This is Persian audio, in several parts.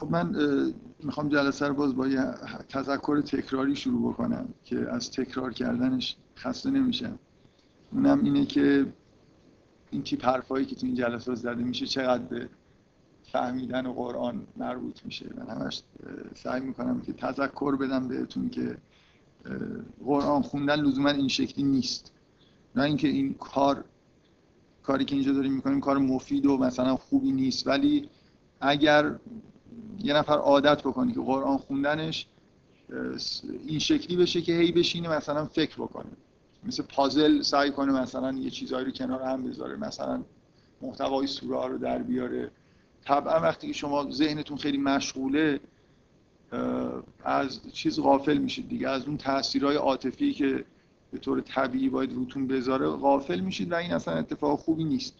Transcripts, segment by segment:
خب من می‌خوام جلسه رو باز با یه تذکر تکراری شروع بکنم که از تکرار کردنش خسته نمیشم. اونم اینه که این تیپ حرفایی که تو این جلسات زده میشه چقدر به فهمیدن قرآن مربوط میشه. من همش سعی می‌کنم که تذکر بدم بهتون که قرآن خوندن لزوما این شکلی نیست. نه اینکه این کار کاری که اینجا داریم می‌کنیم کار مفید و مثلا خوبی نیست. ولی اگر یه نفر عادت بکنه که قرآن خوندنش این شکلی بشه که هی بشینه مثلا فکر بکنه. مثل پازل سعی کنه مثلا یه چیزهایی رو کنار هم بذاره مثلا محتوای سوره رو در بیاره. طبعا وقتی که شما ذهنتون خیلی مشغوله از چیز غافل میشید دیگه. از اون تاثیرهای عاطفی که به طور طبیعی باید روتون بذاره غافل میشید و این اصلا اتفاق خوبی نیست.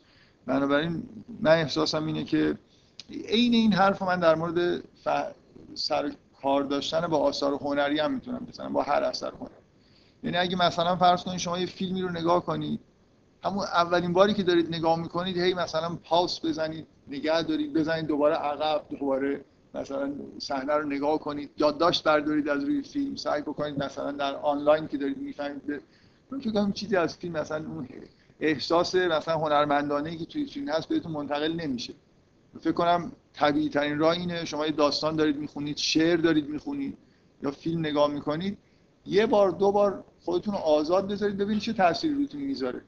بنابراین من احساسم اینه که عین این حرف من در مورد سر کار داشتن با آثار هنری هم می‌تونم بزنم با هر اثر هنری. یعنی اگه مثلا فرض کنید شما یه فیلمی رو نگاه کنید همون اولین باری که دارید نگاه می‌کنید هی مثلا پاس بزنید نگه دارید بزنید دوباره عقب دوباره مثلا صحنه رو نگاه کنید یادداشت بردارید از روی فیلم سعی بکنید مثلا در آنلاین که دارید می‌فهمید من فکر چیزی از فیلم مثلا اون احساس مثلا هنرمندانه که توی فیلم هست بهتون منتقل نمیشه. فکر کنم طبیعی ترین راه اینه. شما یه داستان دارید می‌خونید شعر دارید می‌خونید یا فیلم نگاه می‌کنید یه بار دو بار خودتون رو آزاد بذارید ببینید چه تأثیری روتون می‌ذاره.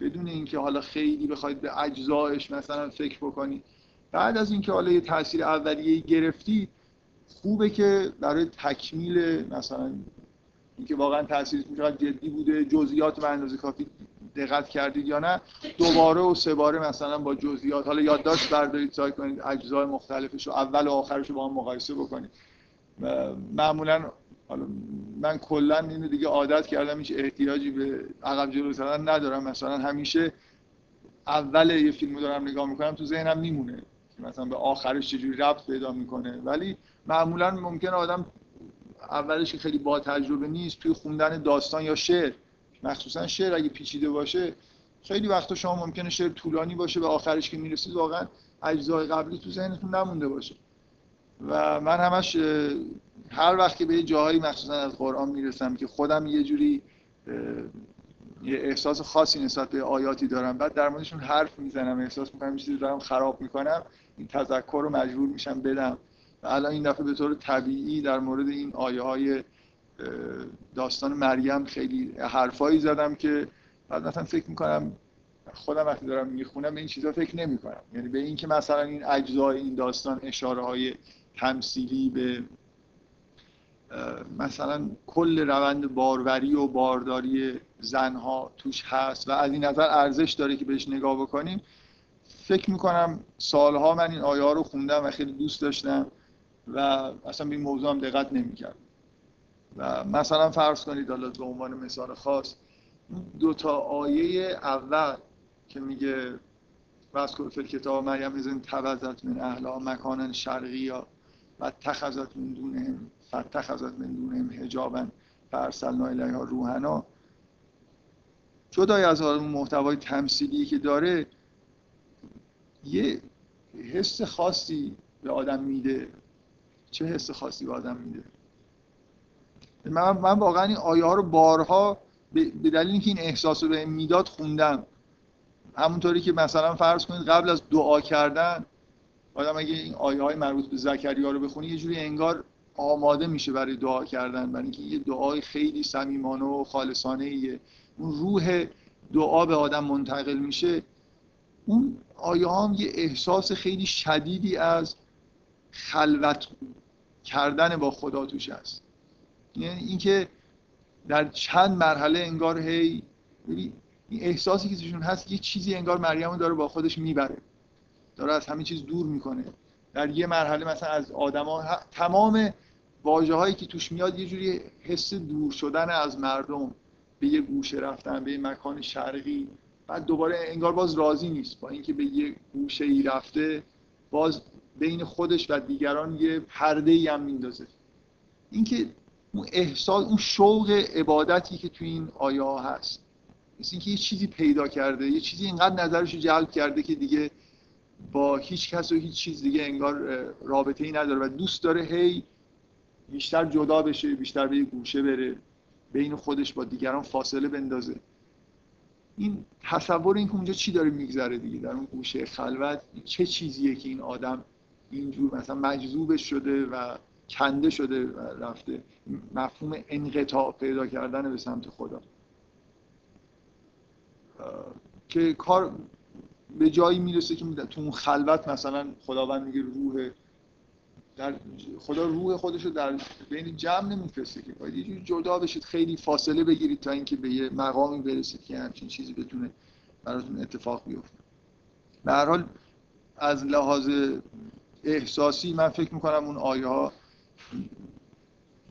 بدون اینکه حالا خیلی بخواید به اجزایش مثلا فکر بکنید. بعد از اینکه حالا یه تاثیر اولیه گرفتی خوبه که برای تکمیل مثلا اینکه واقعا تاثیرش چقدر جدی بوده جزئیات به اندازه کافی دقت کردید یا نه دوباره و سه باره مثلا با جزئیات حالا یادداشت بردارید سعی کنید اجزای مختلفش رو اول و آخرش رو با هم مقایسه بکنید. معمولا حالا من کلا اینو دیگه عادت کردم هیچ احتیاجی به عقب جلو زدن ندارم. مثلا همیشه اول یه فیلمو دارم نگاه می‌کنم تو ذهنم میمونه مثلا به آخرش چجوری ربط پیدا می‌کنه. ولی معمولا ممکن آدم اولش که خیلی با تجربه نیست توی خوندن داستان یا شعر مخصوصا شعر اگه پیچیده باشه خیلی وقتا شما ممکنه شعر طولانی باشه به آخرش که می‌رسید واقعا اجزای قبلی تو ذهنتون نمونده باشه. و من همش هر وقت که به جاهایی مخصوصا از قرآن می‌رسم که خودم یه جوری یه احساس خاصی نسبت به آیاتی دارم بعد در موردشون حرف می‌زنم احساس می‌کنم چیزی دارم خراب می‌کنم این تذکر رو مجبور میشم بدم. و الان این دفعه به طور طبیعی در مورد این آیه های داستان مریم خیلی حرفایی زدم که بعد مثلا فکر می‌کنم خودم وقتی دارم می‌خونم به این چیزا فکر نمی کنم یعنی به اینکه مثلا این اجزای این داستان اشاره های تمثیلی به مثلا کل روند باروری و بارداری زنها توش هست و از این نظر ارزش داره که بهش نگاه بکنیم. فکر می‌کنم سالها من این آیه رو خوندم و خیلی دوست داشتم و اصلا به این موضوع هم دقت نمی‌کردم. و مثلا فرض کنید حالا به عنوان مثال خاص دو تا آیه اول که میگه وذکر فی کتاب مریم ازن توزت من اهلها مکانا شرقیا و تخذت من دونهم فتخذت من دونهم حجابا فرسلنا الیها روحنا. جدای از اون محتوای تمثیلی که داره یه حس خاصی به آدم میده. چه حس خاصی به آدم میده؟ من, من واقعا این آیه ها رو بارها به دلیل اینکه این احساس رو به می‌داد خوندم. همونطوری که مثلا فرض کنید قبل از دعا کردن آدم اگه این آیه های مربوط به زکریا رو بخونی یه جوری انگار آماده میشه برای دعا کردن برای اینکه یه دعای خیلی صمیمانه و خالصانه ایه. اون روح دعا به آدم منتقل میشه. اون آیه هم یه احساس خیلی شدیدی از خلوت کردن با خدا توش هست. یعنی اینکه در چند مرحله انگار هی این احساسی که توشون هست یه چیزی انگار مریم داره با خودش می‌بره. داره از همه چیز دور می‌کنه. در یه مرحله مثلا از آدما تمام واژه هایی که توش میاد یه جوری حس دور شدن از مردم. به یه گوشه رفتن به یه مکان شرقی. بعد دوباره انگار باز راضی نیست. با اینکه به یه گوشه ای رفته باز بین خودش و دیگران یه پرده ای هم میندازه. اینکه اون احساس اون شوق عبادتی که تو این آیه هست. مثل اینکه یه چیزی پیدا کرده یه چیزی اینقدر نظرش جلب کرده که دیگه با هیچ کس و هیچ چیز دیگه انگار رابطه ای نداره و دوست داره هی بیشتر جدا بشه بیشتر به گوشه بره بین خودش با دیگران فاصله بندازه. این تصور این که اونجا چی داره میگذره دیگه در اون گوشه خلوت؟ چه چیزیه که این آدم اینجور مثلا مجذوبش شده و کنده شده رفته. مفهوم انقطاع پیدا کردن به سمت خدا. که کار به جایی می‌رسه که تو اون خلوت مثلا خداوند میگه روح در خدا روح خودش رو در بین جمع نمیفرسته که باید یه جدا بشید خیلی فاصله بگیرید تا اینکه به یه مقامی برسید که همچین چیزی بتونه براتون اتفاق بیفته. به هر حال از لحاظ احساسی من فکر می‌کنم اون آیه ها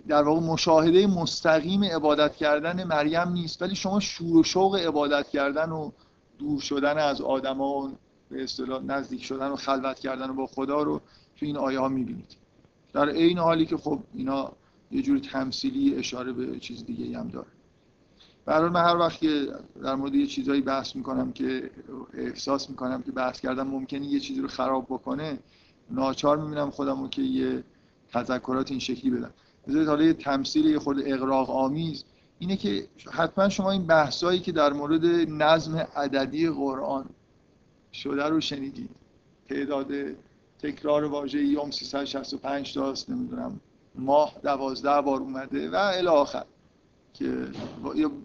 در واقع مشاهده مستقیم عبادت کردن مریم نیست ولی شما شور و شوق عبادت کردن و دور شدن از آدما و به اصطلاح نزدیک شدن و خلوت کردن با خدا رو تو این آیه ها می‌بینید. در عین حالی که خب اینا یه جوری تمثیلی اشاره به چیز دیگه هم داره. برای من هر وقت که در مورد یه چیزایی بحث می‌کنم که احساس می‌کنم که بحث کردم ممکنه یه چیزی رو خراب بکنه ناچار می‌بینم خودم که یه تذکرات این شکلی بدم بذارید حالا یه تمثیل یه خود اقراق آمیز اینه که حتما شما این بحثایی که در مورد نظم عددی قرآن شده رو شنیدید. تعداد تکرار واژه یوم 365 تاست نمی‌دونم ماه دوازده بار اومده و الی آخر. که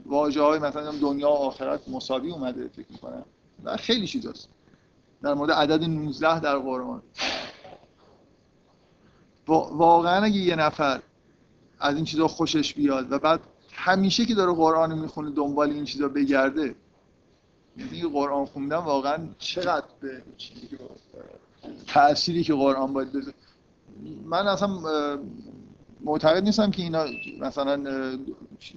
واژه های مثلا دنیا و آخرت مساوی اومده فکر می‌کنم. و خیلی چیزاست در مورد عدد 19 در قرآن. واقعا اگه یه نفر از این چیزا خوشش بیاد و بعد همیشه که داره قرآن می‌خونه دنبال این چیزا بگرده یعنی قرآن خوندن واقعا چقدر به تأثیری که قرآن باید بذاره. من اصلا معتقد نیستم که اینا مثلا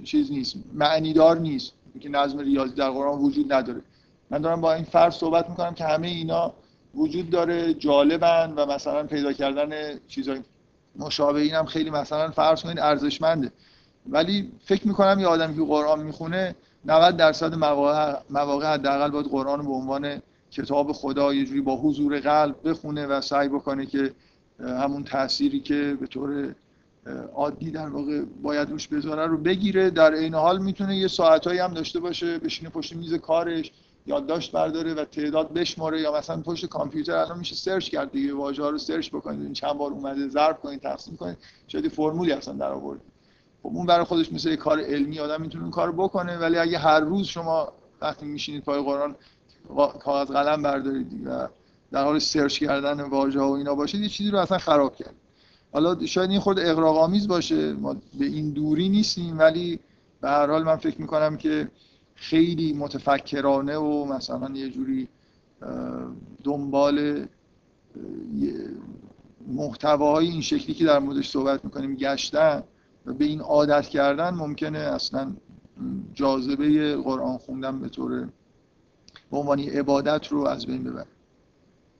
چیز نیست معنیدار نیست که نظم ریاضی در قرآن وجود نداره. من دارم با این فرض صحبت می‌کنم که همه اینا وجود داره جالبن و مثلا پیدا کردن چیزای مشابه اینم خیلی مثلا فرض کنید ارزشمنده. ولی فکر می‌کنم یه آدمی که قرآن می‌خونه 90 درصد مواقع مواقع حداقل باید قرآن رو به عنوان کتاب خدا یه جوری با حضور قلب بخونه و سعی بکنه که همون تأثیری که به طور عادی در واقع باید روش بذاره رو بگیره. در این حال می‌تونه یه ساعتایی هم داشته باشه بشینه پشت میز کارش. یادداشت برداره و تعداد بشماره یا مثلا پشت کامپیوتر الان میشه search کرد دیگه واژه ها رو search بکنید این چند بار اومده ضرب کنید تقسیم کنید شاید فرمولی اصلا در آورد خب اون برای خودش مثل کار علمی آدم می‌تونه اون کارو بکنه ولی اگه هر روز شما وقتی میشینید پای قرآن کاغذ قلم بردارید و در حال search کردن واژه ها و اینا باشید یه چیزی رو اصلا خراب کرد. حالا شاید این خود اغراق آمیز باشه ما به این دوری نیستیم ولی به هر حال من فکر می‌کنم که خیلی متفکرانه و مثلا یه جوری دنبال محتواهای این شکلی که در موردش صحبت می‌کنیم گشتن و به این عادت کردن ممکنه اصلا جاذبه قرآن خوندن به طور به عنوان عبادت رو از بین ببره.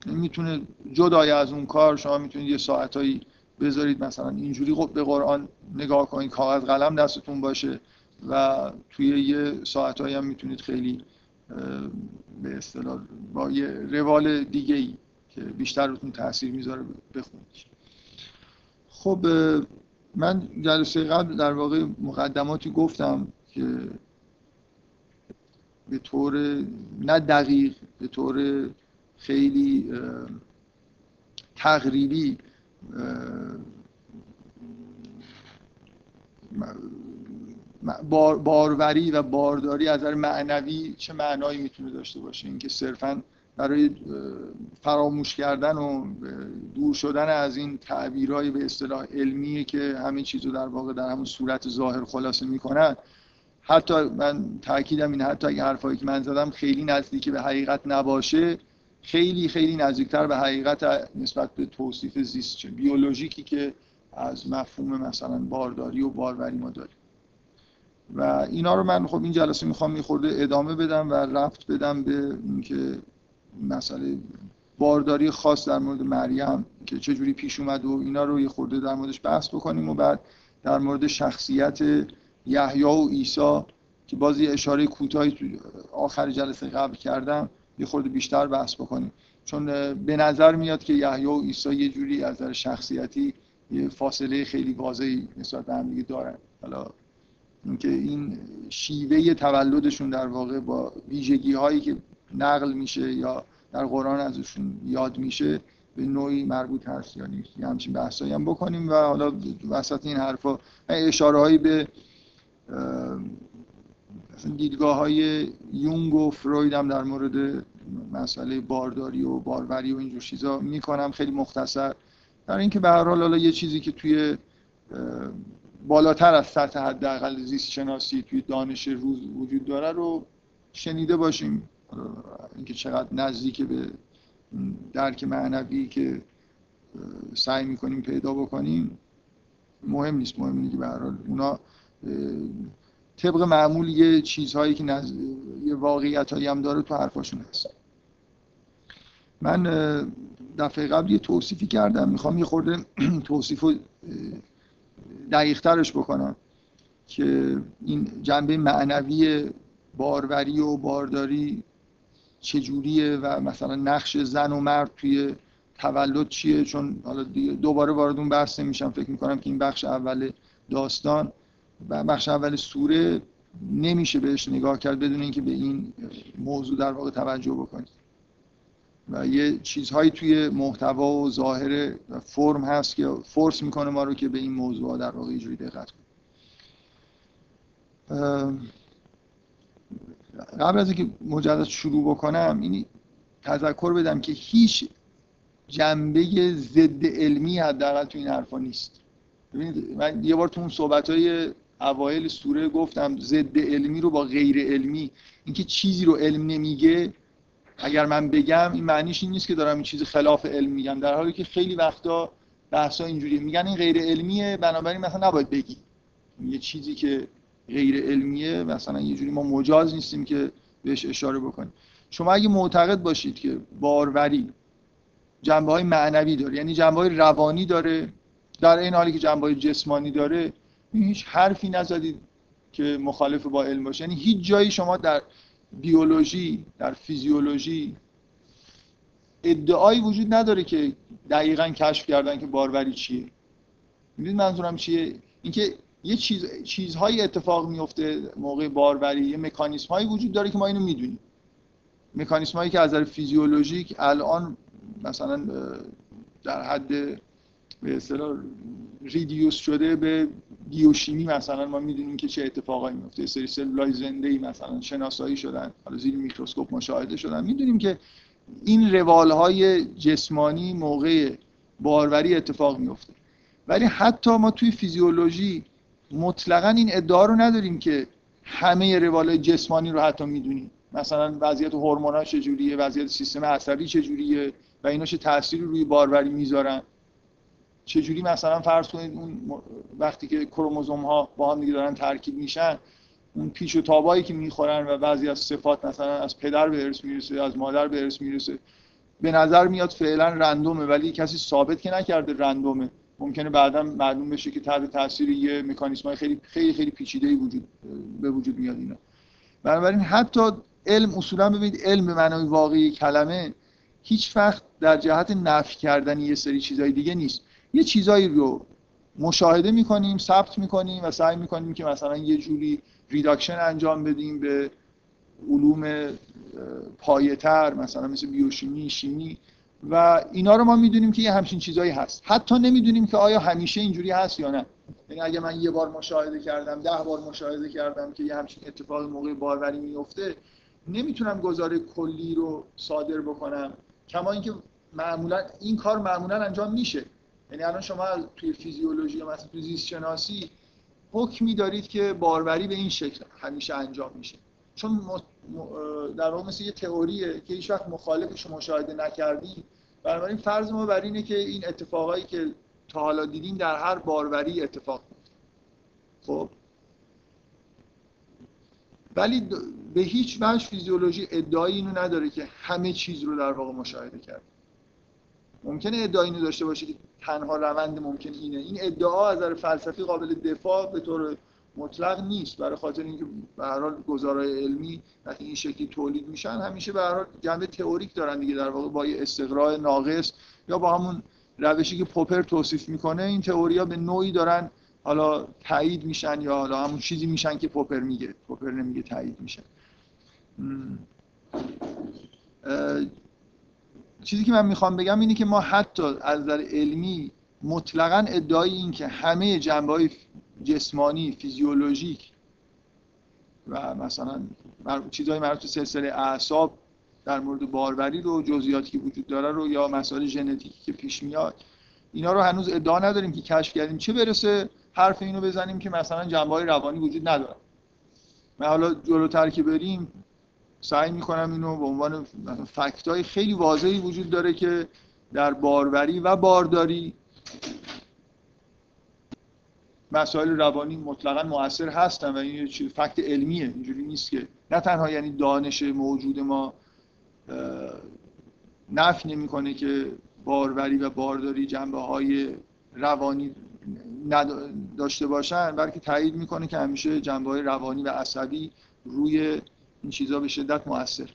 می‌تونه جدای از اون کار شما می‌تونید یه ساعتایی بذارید مثلا اینجوری به قرآن نگاه کنید کاغذ قلم دستتون باشه و توی یه ساعتایی هم می‌تونید خیلی به اصطلاح با یه روال دیگه ای که بیشتر روتون تاثیر می‌ذاره بخونید. خب من جلسه قبل در واقع مقدماتی گفتم که به طور نه دقیق به طور خیلی تقریبی باروری و بارداری از نظر معنوی چه معنایی می‌تونه داشته باشه؟ اینکه صرفا برای فراموش کردن و دور شدن از این تعبیرهای به اصطلاح علمی که همین چیزو در واقع در همون صورت ظاهر خلاصه می‌کنن. حتی من تاکیدم این حتی اگه حرفایی که من زدم خیلی نزدیک به حقیقت نباشه خیلی خیلی نزدیکتر به حقیقت نسبت به توصیف زیست بیولوژیکی که از مفهوم مثلا بارداری و باروری ما داریم. و اینا رو من خب این جلسه می‌خوام میخورده ادامه بدم و رفت بدم به اینکه مسئله بارداری خاص در مورد مریم که چجوری پیش اومد و اینا رو یه خورده در موردش بحث بکنیم و بعد در مورد شخصیت یحیی و عیسی که بازی اشاره کوتاهی تو آخر جلسه قبل کردم یه خورده بیشتر بحث بکنیم. چون به نظر میاد که یحیی و عیسی یه جوری از نظر شخصیتی یه فاصله خیلی واضحی نسبت به هم دیگه دارن. حالا اینکه این شیوه تولدشون در واقع با ویژگی هایی که نقل میشه یا در قرآن ازشون یاد میشه به نوعی مربوط هست یا نیست. یه همچین بحثایی هم بکنیم و حالا وسط این حرفا اشاره هایی به دیدگاه های یونگ و فروید هم در مورد مسئله بارداری و باروری و اینجور چیزا می‌کنم خیلی مختصر. در اینکه به هر حال یه چیزی که توی بالاتر از سطح حداقل زیست شناسی توی دانش روز وجود داره رو شنیده باشیم. اینکه چقدر نزدیک به درک معنوی که سعی می‌کنیم پیدا بکنیم مهم نیست. مهم که به هر اونا طبق معمول یه چیزهایی که نز... یه واقعیت هایی هم داره تو حرفاشون هست. من دفعه قبل یه توصیفی کردم. می‌خوام یه خورده توصیف رو دقیقترش بکنم که این جنبه معنوی باروری و بارداری چجوریه و مثلا نقش زن و مرد توی تولد چیه؟ چون حالا دوباره وارد اون بحث نمیشم. فکر می‌کنم که این بخش اول داستان و بخش اول سوره نمیشه بهش نگاه کرد بدون اینکه به این موضوع در واقع توجه بکنید. و یه چیزهایی توی محتوا و ظاهر فرم هست که فورس می‌کنه ما رو که به این موضوع در واقع اینجوری دقت کنیم. قبل از اینکه مجدد شروع بکنم این تذکر بدم که هیچ جنبه ضد علمی حداقل تو این حرفا نیست. ببینید من یه بار تو اون صحبت های اوایل سوره گفتم ضد علمی رو با غیر علمی اینکه چیزی رو علم نمیگه اگر من بگم این معنیش این نیست که دارم این چیز خلاف علم میگم. در حالی که خیلی وقتا بحثا اینجوری میگن این غیر علمیه بنابراین مثلا نباید بگی. یه چیزی که غیر علمیه مثلا یه جوری ما مجاز نیستیم که بهش اشاره بکنیم. شما اگه معتقد باشید که باروری جنبه های معنوی داره یعنی جنبه های روانی داره در این حالی که جنبه های جسمانی داره هیچ حرفی نزدید که مخالف با علم باشه. یعنی هیچ جایی شما در بیولوژی در فیزیولوژی ادعایی وجود نداره که دقیقا کشف کردن که باروری چیه. می‌دونید منظورم چیه؟ اینکه یه چیز چیزهایی اتفاق میفته موقع باروری یه مکانیسم هایی وجود داره که ما اینو می‌دونیم. مکانیسم هایی که از نظر فیزیولوژیک الان مثلا در حد به اصطلاح ریدیوس شده به بیوشیمی مثلا ما می‌دونیم که چه اتفاقایی میفته سری سلولای زنده ای مثلا شناسایی شدن حالا زیر میکروسکوپ مشاهده شدن. می‌دونیم که این روال های جسمانی موقع باروری اتفاق میفته ولی حتی ما توی فیزیولوژی مطلقا این ادعا رو نداریم که همه روال جسمانی رو حتی می‌دونیم. مثلا وضعیت هورمونال چجوریه وضعیت سیستم عصبی چجوریه و اینا چه تأثیری روی باروری می‌ذارن. چجوری مثلا فرض کنید اون وقتی که کروموزوم ها با هم دیگه دارن ترکیب میشن اون پیچ و تابایی که می‌خورن و بعضی از صفات مثلا از پدر به ارث می‌رسه از مادر به ارث می‌رسه به نظر میاد فعلا رندومه ولی کسی ثابت که نکرده رندومه. ممکنه بعدا معلوم بشه که تحت تاثیر یه مکانیسم های خیلی خیلی خیلی پیچیده وجود به وجود میاد اینا. بنابراین حتی علم اصولا ببینید علم به معنای واقعی کلمه هیچ وقت در جهت نفی کردن یه سری چیزهای دیگه نیست. یه چیزایی رو مشاهده می‌کنیم ثبت می‌کنیم و سعی می‌کنیم که مثلا یه جوری ریداکشن انجام بدیم به علوم پایه‌تر مثلا مثل بیوشیمی شیمی و اینا رو ما می‌دونیم که یه همچین چیزایی هست. حتی نمی‌دونیم که آیا همیشه اینجوری هست یا نه. یعنی اگه من یه بار مشاهده کردم ده بار مشاهده کردم که یه همچین اتفاق موقع باروری میفته نمی‌تونم گزاره کلی رو صادر بکنم. کما اینکه معمولا این کار معمولا انجام میشه. یعنی الان شما توی فیزیولوژی یا مثلا توی شناسی حکمی دارید که باروری به این شکل همیشه انجام میشه. چون در واقع مثل یه تئوریه که هیچ وقت مخالفش مشاهده نکردیم. بنابراین فرض ما بر اینه که این اتفاقایی که تا حالا دیدیم در هر باروری اتفاق میفته. خب. ولی به هیچ وجه فیزیولوژی ادعایی اینو نداره که همه چیز رو در واقع مشاهده کرد. ممکنه ادعایی اینو داشته باشه که تنها روند ممکن اینه. این ادعا از نظر فلسفی قابل دفاع به طور مطلق نیست. برای خاطر اینکه به هر حال گزارای علمی وقتی این شکلی تولید میشن همیشه به هر حال جنبه تئوریک دارن دیگه در واقع با استقراء ناقص یا با همون روشی که پوپر توصیف می‌کنه این تئوریا به نوعی دارن حالا تایید میشن یا حالا همون چیزی میشن که پوپر میگه. پوپر نمیگه تایید میشن چیزی که من می‌خوام بگم اینه که ما حتی از نظر علمی مطلقا ادعای این که همه جنبه های جسمانی فیزیولوژیک و مثلا چیزهای مربوط به سلسله اعصاب در مورد باروری رو جزئیاتی که وجود داره رو یا مسائل ژنتیکی که پیش میاد اینا رو هنوز ادعا نداریم که کشف کردیم. چه برسه حرف اینو بزنیم که مثلا جنبه های روانی وجود نداره من حالا جلوتر که بریم سعی می‌کنم اینو به عنوان فکت های خیلی واضحی وجود داره که در باروری و بارداری مسائل روانی مطلقا موثر هستن و این یه فکت علمیه اینجوری نیست که نه تنها یعنی دانش موجود ما نفی نمی‌کنه که باروری و بارداری جنبه های روانی داشته باشن بلکه تایید می‌کنه که همیشه جنبه های روانی و عصبی روی این چیزها به شدت موثر.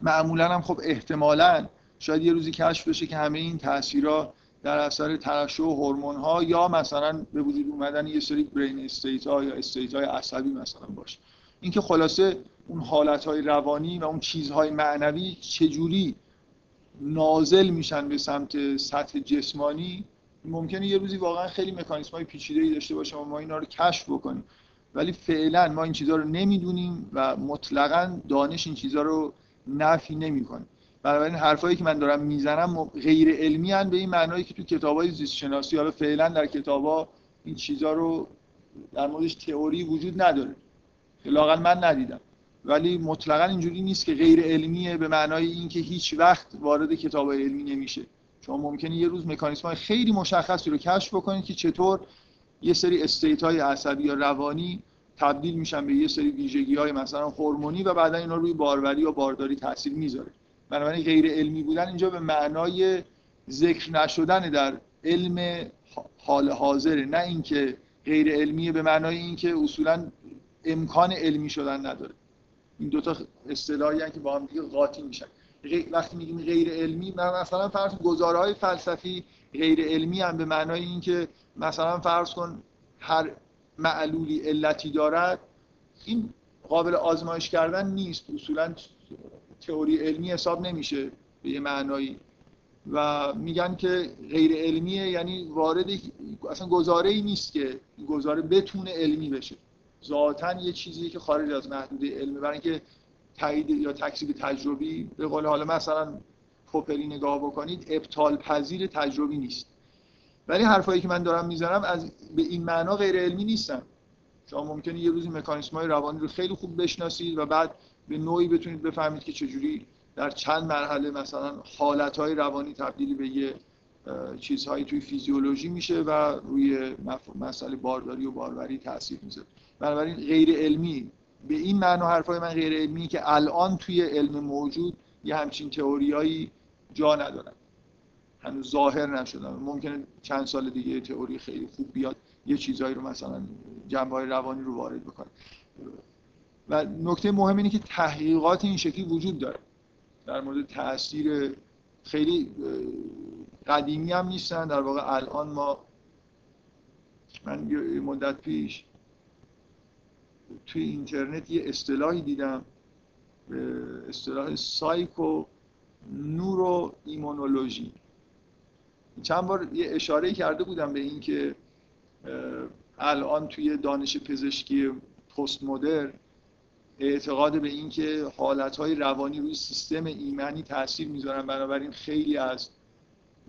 معمولا هم خب احتمالا شاید یه روزی کشف بشه که همه این تاثیرها در اثر ترشح هورمون ها یا مثلا به وجود اومدن یه سری برین استیت ها یا استیت های عصبی مثلا باشه. اینکه خلاصه اون حالت های روانی و اون چیزهای معنوی چجوری نازل میشن به سمت سطح جسمانی ممکنه یه روزی واقعا خیلی مکانیسم های پیچیده ای داشته باشه و ما اینا رو کشف بکنیم. ولی فعلا ما این چیزها رو نمی‌دونیم و مطلقا دانش این چیزها رو نفی نمی‌کنه بنابراین حرفایی که من دارم می‌زنم غیر علمی هن به این معنایی که تو کتاب های زیست شناسی حالا فعلا در کتابا این چیزها رو در موردش تئوری وجود نداره. لاقل من ندیدم. ولی مطلقا اینجوری نیست که غیر علمیه به معنای اینکه هیچ وقت وارد کتاب علمی نمیشه. شما ممکنه یه روز مکانیسم های خیلی مشخصی رو کشف بکنید که چطور یه سری استیت های عصبی یا روانی تبدیل میشن به یه سری ویژگی های مثلا هورمونی و بعدا اینا روی باروری یا بارداری تاثیر می‌ذاره. بنابراین غیر علمی بودن اینجا به معنای ذکر نشدن در علم حال حاضره نه اینکه غیر علمیه به معنای اینکه اصولا امکان علمی شدن نداره. این دوتا اصطلاحی که با هم دیگه قاطی میشن. وقتی میگیم غیر علمی مثلا فرض گزارهای فلسفی غیر علمی هم به معنای اینکه مثلا فرض کن هر معلولی علتی دارد این قابل آزمایش کردن نیست. اصولا تئوری علمی حساب نمیشه به یه معنایی. و میگن که غیر علمیه یعنی وارد اصلا گزاره ای نیست که گزاره بتونه علمی بشه. ذاتا یه چیزیه که خارج از محدوده علمه. برای اینکه تایید یا تکذیب تجربی به قول حالا مثلا پوپری نگاه بکنید ابطال پذیر تجربی نیست. ولی حرفایی که من دارم می‌زنم از به این معنا غیر علمی نیستن. شما ممکنه یه روزی مکانیسم های روانی رو خیلی خوب بشناسید و بعد به نوعی بتونید بفهمید که چجوری در چند مرحله مثلا حالتهای روانی تبدیلی به یه چیزهایی توی فیزیولوژی میشه و روی مسئله بارداری و باروری تاثیر می‌ذاره. بنابراین غیر علمی به این معنا حرفای من غیر علمی که الان توی علم موجود یه همچین تئوریایی جا ندارن. هنوز ظاهر نشدن. ممکنه چند سال دیگه تئوری خیلی خوب بیاد یه چیزهایی رو مثلا جنبه روانی رو وارد بکنه. و نکته مهم اینه که تحقیقات این شکلی وجود داره. در مورد تاثیر خیلی قدیمی هم نیستن. در واقع الان ما من مدت پیش توی اینترنت یه اصطلاحی دیدم به اصطلاح سایکو نورو ایمونولوژی چند بار یه اشاره کرده بودم به اینکه الان توی دانش پزشکی پست مدرن اعتقاد به اینکه حالتهای روانی روی سیستم ایمنی تاثیر می‌ذارن. بنابراین خیلی از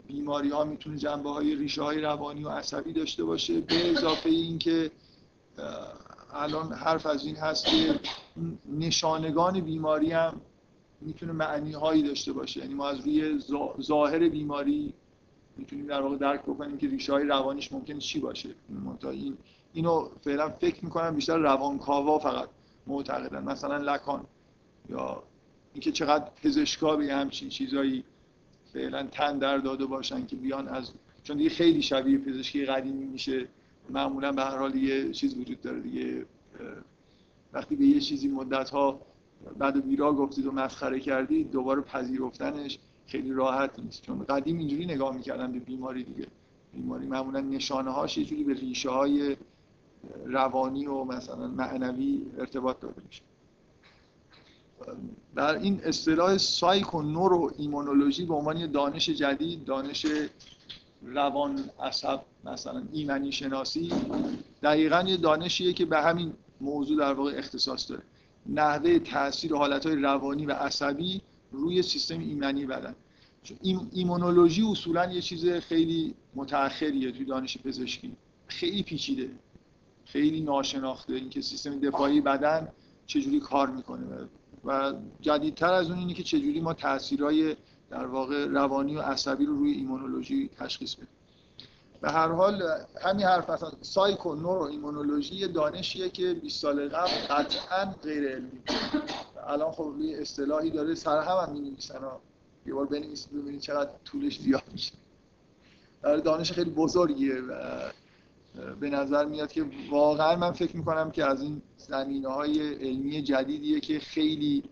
بیماری ها می‌تونه جنبه های ریشه های روانی و عصبی داشته باشه. به اضافه اینکه الان حرف از این هست که نشانگان بیماری هم می‌تونه معنی هایی داشته باشه. یعنی ما از روی ظاهر بیماری می‌تونیم در واقع درک بکنیم که ریشه های روانیش ممکنه چی باشه. این اینو فعلا فکر می‌کنم بیشتر روانکاوا فقط معتقدن. مثلا لکان یا اینکه چقدر پزشکا به همچین چیزایی فعلا تن در داده باشن که بیان از چون دیگه خیلی شبیه پزشکی قدیمی میشه. معمولا به هر حال یه چیز وجود داره دیگه. وقتی به یه چیزی مدت ها بعد بیرا گفتید و مسخره کردید دوباره پذیرفتنش خیلی راحت نیست. چون قدیم اینجوری نگاه می‌کردن به بیماری دیگه. بیماری معمولا نشانه هاش یه جوری به ریشه های روانی و مثلا معنوی ارتباط داده میشه. در این اصطلاح سایکو نورو ایمونولوژی به عنوان دانش جدید دانش روان عصب مثلا ایمنی شناسی دقیقا یه دانشیه که به همین موضوع در واقع اختصاص داره. نحوه تاثیر حالتهای روانی و عصبی روی سیستم ایمنی بدن. ایمونولوژی اصولا یه چیز خیلی متأخریه توی دانش پزشکی. خیلی پیچیده. خیلی ناشناخته. اینکه سیستم دفاعی بدن چجوری کار می‌کنه و جدیدتر از اون اینه که چجوری ما تاثیرهای در واقع روانی و عصبی رو روی ایمونولوژی تشخیص بدیم. به هر حال همین حرف مثلا سایکو نورو ایمونولوژی دانشیه که 20 سال قبل قطعا غیر علمی الان خب یه اصطلاحی داره سر هم هم می‌نویسن یه بار بنویسید ببینید چقدر طولش زیاد میشه. در دانش خیلی بزرگیه و به نظر میاد که واقعا من فکر می‌کنم که از این زمینه های علمی جدیدیه که خیلی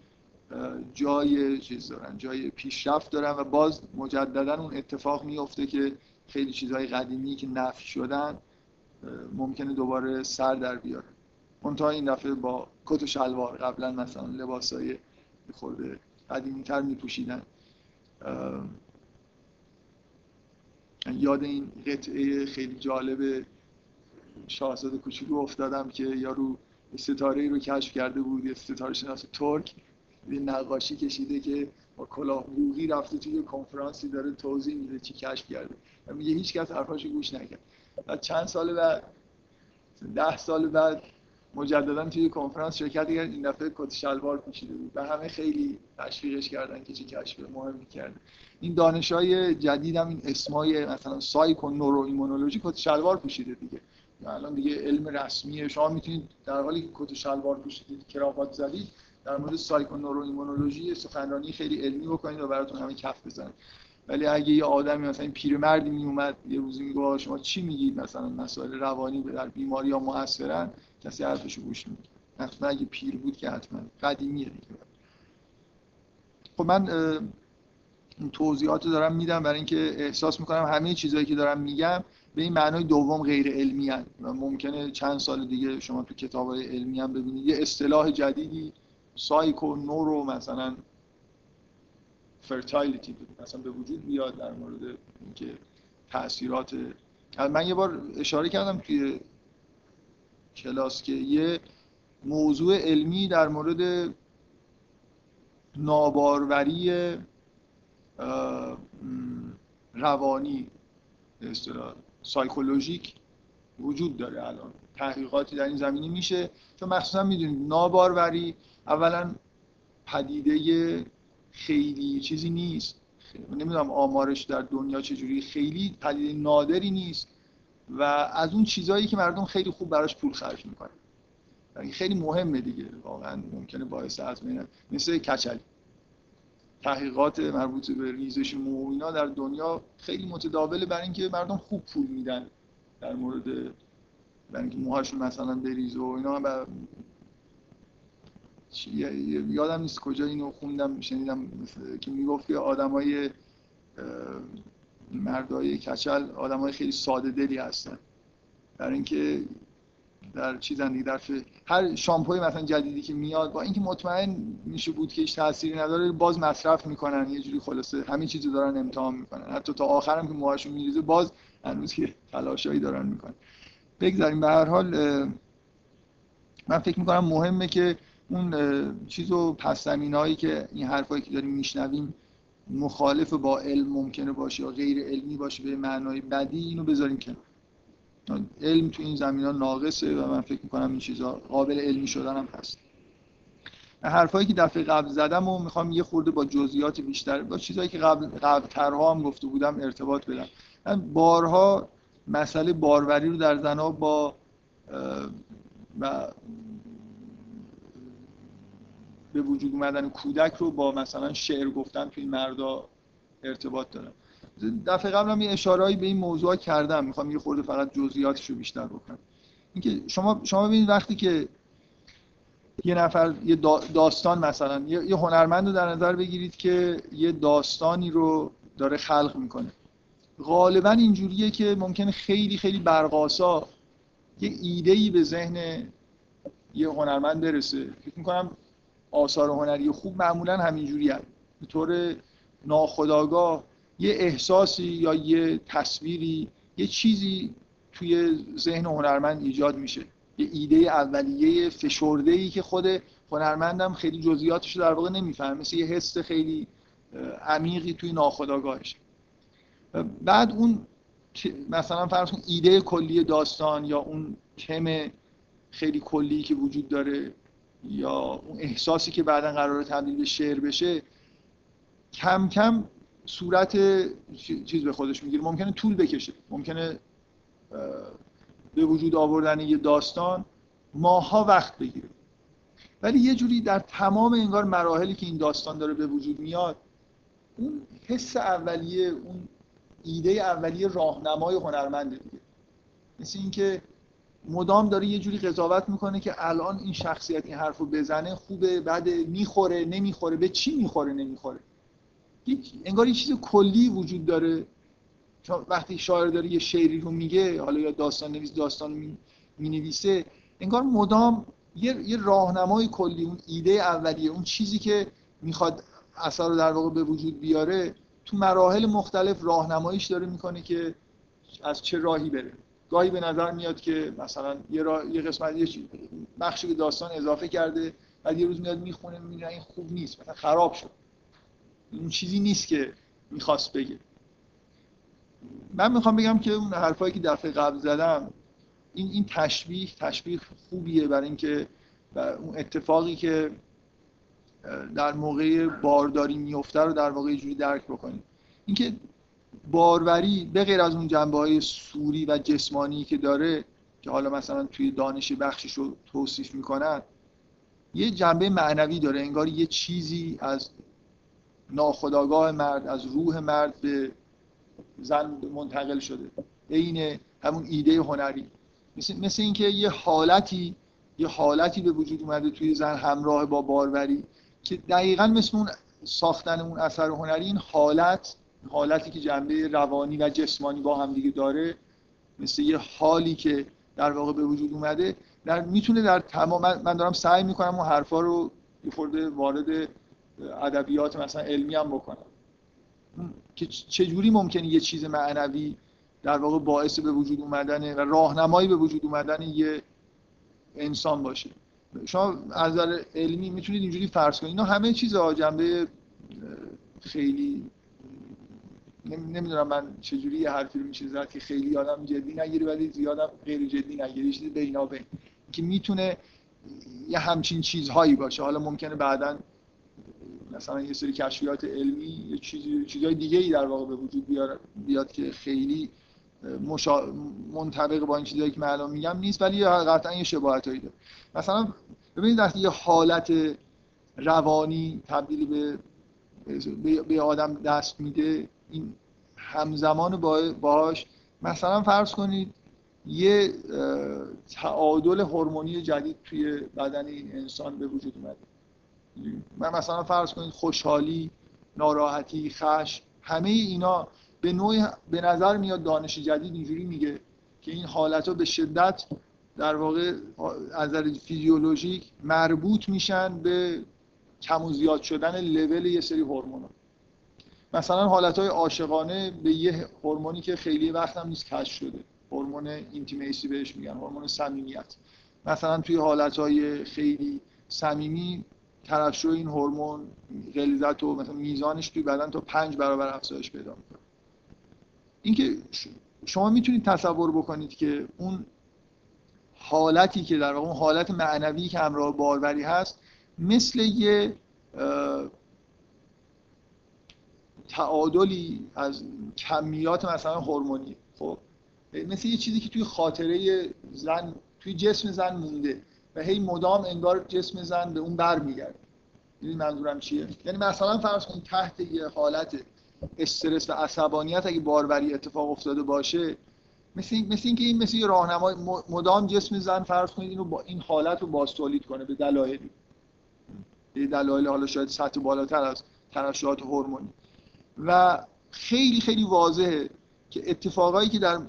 جای چیز دارن جای پیشرفت دارن و باز مجددا اون اتفاق میفته که خیلی چیزهای قدیمی که نفی شدن ممکنه دوباره سر در بیاره. منتها این دفعه با کت و شلوار قبلا مثلا لباسای خورده قدیمی تر میپوشیدن یاد این قطعه خیلی جالب شاهزاده کوچولو افتادم که یارو ستاره رو کشف کرده بود یه ستاره شناس ترک. نقاشی کشیده که با کلاه بوغی رفته توی کنفرانسی داره توضیح میده چی کشف کرده. میگه هیچ کس حرفاشو گوش نکرد. و چند سال بعد ده سال بعد مجددا توی کنفرانس شرکت کرد این دفعه کت شلوار پوشیده بود. و همه خیلی تشویقش کردن که چه کشف مهمی کرده این دانشای جدید هم این اسمای مثلا سایکو نورو ایمونولوژی کت شلوار پوشیده دیگه. الان دیگه علم رسمیه. شما می‌تونید در حالی که کت شلوار پوشیدید کراوات زدید در مورد سایکو نورو ایمونولوژی سخنرانی خیلی علمی بکنید و براتون همه کف بزنید ولی اگه یه آدمی مثلا پیرمردی می اومد یه روزی میگه شما چی میگید؟ مثلا مسائل روانی در بیماری ها موثرن کسی حرفشو گوش میده مثلا اگه پیر بود که حتما. قدیمیه دیگه خب من این توضیحات دارم میدم برای اینکه احساس می‌کنم همه چیزهایی که دارم میگم به این معنای دوم غیر علمی هن. و ممکنه چند سال دیگه شما تو کتاب علمی هم ببینید. یه اصطلاح جدیدی psycho neuro مثلا fertility مثلا به وجود بیاد در مورد اینکه تاثیرات من یه بار اشاره کردم توی کلاس که یه موضوع علمی در مورد ناباروری روانی سایکولوژیک وجود داره الان. تحقیقاتی در این زمینه میشه. چون مخصوصا می‌دونید ناباروری اولا پدیده خیلی چیزی نیست. نمی‌دونم آمارش در دنیا چجوری خیلی پدیده نادری نیست و از اون چیزهایی که مردم خیلی خوب براش پول خرج می‌کنن. یعنی خیلی مهمه دیگه. واقعا ممکنه باعث از مثل کچلی تحقیقات مربوط به ریزش مو اینا در دنیا خیلی متداوله برای اینکه مردم خوب پول میدن در مورد برای اینکه موهاشون مثلا بریزه و اینا یادم نیست کجا اینو خوندم شنیدم که می‌گفت که آدمای مردای کچل آدمای خیلی ساده دلی هستن. برای اینکه در چیزن دیگه در هر شامپوی مثلا جدیدی که میاد با اینکه مطمئن میشه بود که هیچ تأثیری نداره باز مصرف می‌کنن. یه جوری خلاصه همین چیزو دارن امتحان می‌کنن. حتی تا آخرم که موهاشون میریزه باز هنوز که تلاشایی دارن می‌کنن. بگذاریم به هر حال من فکر می‌کنم مهمه که اون چیزو پس هایی که این حرفایی که داریم میشنویم مخالف با علم ممکنه باشه یا غیر علمی باشه به معنای بدی اینو بذاریم کنار. علم تو این زمین ها ناقصه و من فکر می‌کنم این چیزا قابل علمی شدن هم هست. حرفایی که دفعه قبل زدم و می‌خوام یه خورده با جزئیات بیشتر با چیزهایی که قبل قبل ترها هم گفته بودم ارتباط بدم. من بارها مسئله باروری رو در زنها با و به وجود اومدن کودک رو با مثلا شعر گفتن تو این مردا ارتباط دارم دفعه قبلم یه اشارهایی به این موضوع کردم. می‌خوام یه خورده فقط جزئیاتش رو بیشتر بکنم. اینکه شما شما ببینید وقتی که یه نفر یه داستان مثلا یه هنرمند رو در نظر بگیرید که یه داستانی رو داره خلق می‌کنه. غالبا اینجوریه که ممکنه خیلی خیلی برقاسا یه ایده به ذهن یه هنرمند برسه. فکر می‌کنم آثار هنری خوب معمولا همینجوری هست. به طور ناخداگاه یه احساسی یا یه تصویری یه چیزی توی ذهن هنرمند ایجاد میشه. یه ایده اولیه فشرده ای که خود هنرمندم خیلی جزئیاتش در واقع نمی‌فهمه. مثل یه حس خیلی عمیقی توی ناخداگاهش بعد اون مثلا فرض کن ایده کلی داستان یا اون تم خیلی کلی که وجود داره یا اون احساسی که بعدا قرار تبدیل به شعر بشه کم کم صورت چیز به خودش می‌گیره. ممکنه طول بکشه. ممکنه به وجود آوردن یه داستان ماها وقت بگیره. ولی یه جوری در تمام انگار مراحلی که این داستان داره به وجود میاد اون حس اولیه اون ایده اولیه راهنمای هنرمنده دیگه. مثل اینکه مدام داره یه جوری قضاوت می‌کنه که الان این شخصیت این حرف رو بزنه خوبه بعد می‌خوره نمی‌خوره به چی می‌خوره نمی‌خوره؟ انگار یه چیز کلی وجود داره. چون وقتی شاعر داره یه شعری رو میگه حالا یا داستان نویس داستان می, نویسه انگار مدام یه, یه راهنمای کلی اون ایده اولیه اون چیزی که می‌خواد اثر رو در واقع به وجود بیاره تو مراحل مختلف راهنماییش داره می‌کنه که از چه راهی بره. گاهی به نظر میاد که مثلا یه, یه قسمت یه بخشی به داستان اضافه کرده بعد یه روز میاد می‌خونه می‌بینه این خوب نیست مثلا خراب شد. اون چیزی نیست که می‌خواست بگه. من می‌خوام بگم که اون حرفایی که دفعه قبل زدم این این تشبیه تشبیه خوبیه برای اینکه اون اتفاقی که در موقع بارداری میفته رو در واقع جوری درک بکنیم اینکه باروری به غیر از اون جنبه های سوری و جسمانی که داره که حالا مثلا توی دانش بخشش رو توصیف می‌کنن یه جنبه معنوی داره. انگار یه چیزی از ناخداگاه مرد از روح مرد به زن منتقل شده. عین همون ایده هنری. مثل, مثل اینکه یه حالتی یه حالتی به وجود اومده توی زن همراه با باروری که دقیقا مثل اون ساختن اون اثر هنری این حالت حالتی که جنبه روانی و جسمانی با هم دیگه داره مثل یه حالی که در واقع به وجود اومده در می‌تونه در تمام من دارم سعی می‌کنم اون حرفا رو یه خورده وارد ادبیات مثلا علمی هم بکنم. که چجوری ممکنه یه چیز معنوی در واقع باعث به وجود اومدن و راهنمایی به وجود اومدن یه انسان باشه؟ شما از نظر علمی می‌تونید اینجوری فرض کنید. اینا همه چیز جنبه خیلی نمی‌دونم من چجوری یه حرفی رو میشه زد که خیلی آدم جدی نگیره ولی زیادم غیر جدی نگیره. چیزی بینابین که می‌تونه یه همچین چیزهایی باشه. حالا ممکنه بعدا مثلا یه سری کشفیات علمی یه چیزی چیزهای دیگه ای در واقع به وجود بیاد, که خیلی مشا... منطبق با این چیزایی که من الان میگم نیست ولی قطعا یه شباهتایی داره. مثلا ببینید وقتی یه حالت روانی تبدیل به به آدم دست میده این همزمان باهاش مثلا فرض کنید یه تعادل هورمونی جدید توی بدن این انسان به وجود اومده. من مثلا فرض کنید خوشحالی ناراحتی خش همه اینا به نوعی به نظر میاد دانش جدید اینجوری میگه که این حالت ها به شدت در واقع از نظر فیزیولوژیک مربوط میشن به کم و زیاد شدن لول یه سری هورمونا مثلا حالت های عاشقانه به یه هورمونی که خیلی وقت هم نیست کشف شده. هورمون اینتیمیسی بهش میگن هورمون صمیمیت. مثلا توی حالت های خیلی صمیمی ترشح این هورمون غلیظت و مثلا میزانش توی بدن تا پنج برابر افزایش پیدا می‌کنه. اینکه شما می‌تونید تصور بکنید که اون حالتی که در اون حالت معنوی که همراه باروری هست مثل یه تعادلی از کمیات مثلا هورمونی. خب مثل یه چیزی که توی خاطره زن توی جسم زن مونده و هی مدام انگار جسم زن به اون بر میگرده این منظورم چیه؟ یعنی مثلا فرض کن تحت یه حالت استرس و عصبانیت اگه باروری اتفاق افتاده باشه مثل این مثل اینکه این مثل یه راهنمای مدام جسم زن فرض کنید اینو با این حالت رو باز تولید کنه به دلایلی. به دلایل حالا شاید سطح بالاتر از ترشحات هورمونی. و خیلی خیلی واضحه که اتفاقایی که در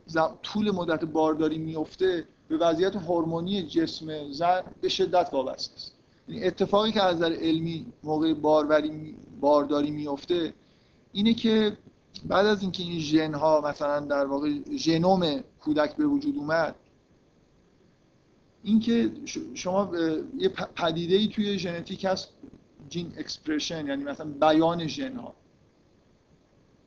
طول مدت بارداری میفته به وضعیت هورمونی جسم زن به شدت وابسته است. این اتفاقی که از نظر علمی موقع باروری بارداری میفته اینه که بعد از اینکه این ژن ها مثلا در واقع ژنوم کودک به وجود اومد اینکه شما یه پدیده ای توی ژنتیک هست gene expression یعنی مثلا بیان ژن ها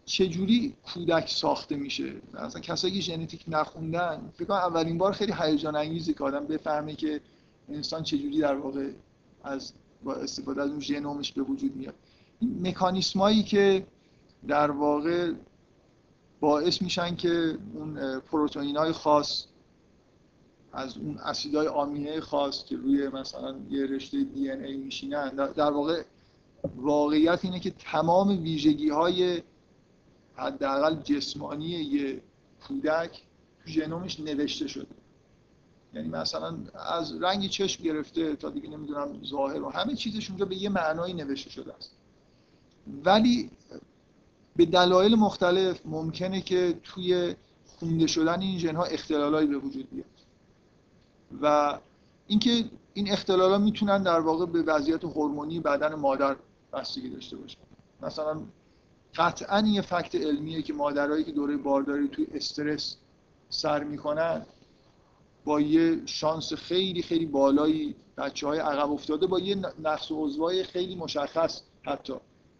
چجوری کودک ساخته میشه؟ مثلا کسایی که ژنتیک نخوندن فکر کنم اولین بار خیلی هیجان انگیزه که آدم بفهمه که انسان چجوری در واقع از با استفاده از اون ژنومش به وجود میاد. این مکانیسمایی که در واقع باعث میشن که اون پروتئین های خاص از اون اسیدهای آمینه خاص که روی مثلا یه رشته دی ان ای میشینن در واقع واقعیت اینه که تمام ویژگی های حداقل جسمانی یه کودک تو ژنومش نوشته شده. یعنی مثلا از رنگ چشم گرفته تا دیگه نمی‌دونم ظاهر و همه چیزش اونجا به یه معنایی نوشته شده است. ولی به دلایل مختلف ممکنه که توی خونده شدن این ژنها اختلالایی به وجود بیاد. و اینکه این اختلالا می‌تونن در واقع به وضعیت هورمونی بدن مادر بستگی داشته باشن. مثلا قطعا یه فکت علمیه که مادرایی که دوره بارداری توی استرس سر می‌کنن با یه شانس خیلی خیلی بالایی بچه های عقب افتاده با یه نقص و خیلی مشخص حتی.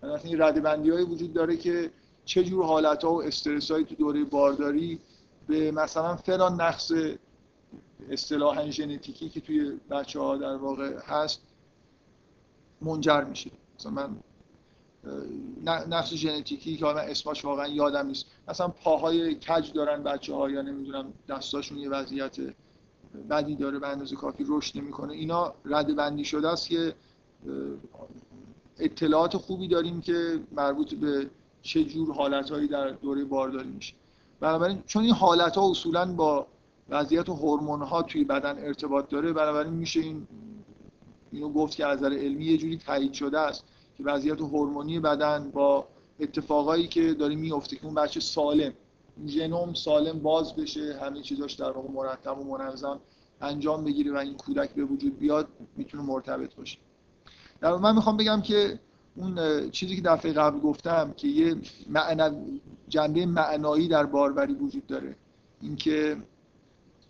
مثلا این ردبندی های وجود داره که چه جور حالت ها و استرس هایی تو دوره بارداری به مثلا فلان نقص اصطلاحا ژنتیکی که توی بچه ها در واقع هست منجر میشه. مثلا من نقص ژنتیکی که من اسمش واقعا یادم نیست. مثلا پاهای کج دارن بچه ها یا نمی‌دونم دستاشون یه وضعیت بدی داره به اندازه کافی رشد نمی‌کنه. اینا رد بندی شده است که اطلاعات خوبی داریم که مربوط به چه جور حالتهایی در دوره بارداری میشه. بنابراین چون این حالت ها اصولا با وضعیت هورمون ها توی بدن ارتباط داره بنابراین میشه این اینو گفت که از نظر علمی یه جوری تایید شده است. که وضعیت هورمونی بدن با اتفاقایی که داره میفته که اون بچه سالم ژنوم سالم باز بشه همه چیزاش در واقع مرتب و منظم انجام بگیره و این کودک به وجود بیاد می‌تونه مرتبط باشه. در من می‌خوام بگم که اون چیزی که دفعه قبل گفتم که یه معنی جنبه معنایی در باروری وجود داره. اینکه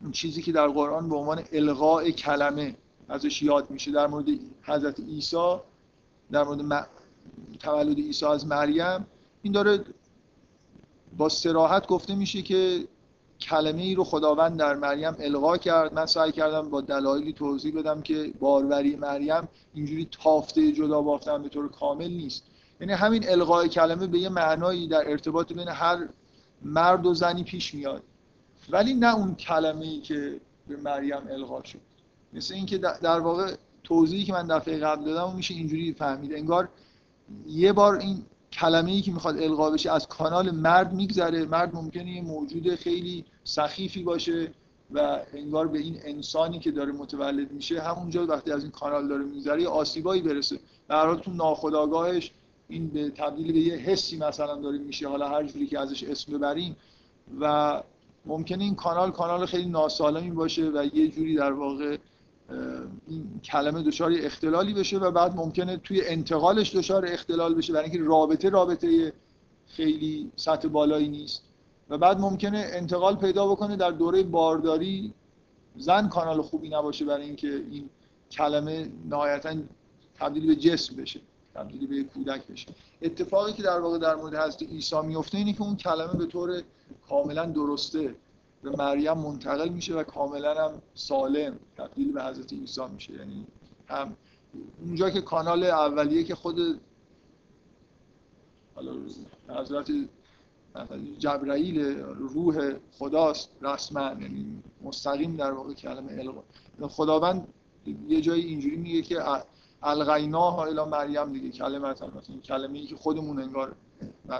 اون چیزی که در قرآن به عنوان الغاء کلمه ازش یاد میشه در مورد حضرت عیسی در مورد تولد عیسی از مریم این داره با سراحت گفته میشه که کلمه ای رو خداوند در مریم القا کرد. من سعی کردم با دلایلی توضیح بدم که باروری مریم اینجوری تافته جدا بافتن به طور کامل نیست. یعنی همین القای کلمه به یه معنایی در ارتباط بین هر مرد و زنی پیش میاد. ولی نه اون کلمه ای که به مریم القا شد. مثل اینکه در واقع توضیحی که من دفعه قبل دادم میشه اینجوری فهمید. انگار یه بار این کلمه ای که می‌خواد القا بشه از کانال مرد میگذره. مرد ممکنه یه موجود خیلی سخیفی باشه و انگار به این انسانی که داره متولد میشه همونجا وقتی از این کانال داره میگذره یه آسیبایی برسه. در حال تو ناخودآگاهش این به تبدیل به یه حسی مثلا داره میشه. حالا هر جوری که ازش اسم ببریم. و ممکنه این کانال کانال خیلی ناسالمی باشه و یه جوری در واقع این کلمه دچار اختلالی بشه و بعد ممکنه توی انتقالش دچار اختلال بشه برای اینکه رابطه رابطه خیلی سطح بالایی نیست. و بعد ممکنه انتقال پیدا بکنه در دوره بارداری زن کانال خوبی نباشه برای اینکه این کلمه نهایتا تبدیل به جسم بشه تبدیل به کودک بشه. اتفاقی که در واقع در مورد حضرت عیسی میفته اینه که اون کلمه به طور کاملا درسته به مریم منتقل میشه و کاملا هم سالم تبدیل به حضرت عیسی میشه. یعنی هم اونجا که کانال اولیه که خود حضرت جبرائیل روح خداست رسما یعنی مستقیم در واقع کلمه القا خداوند یه جایی اینجوری میگه که الغیناها الی مریم دیگه کلمه مثلا کلمه ای که خودمون انگار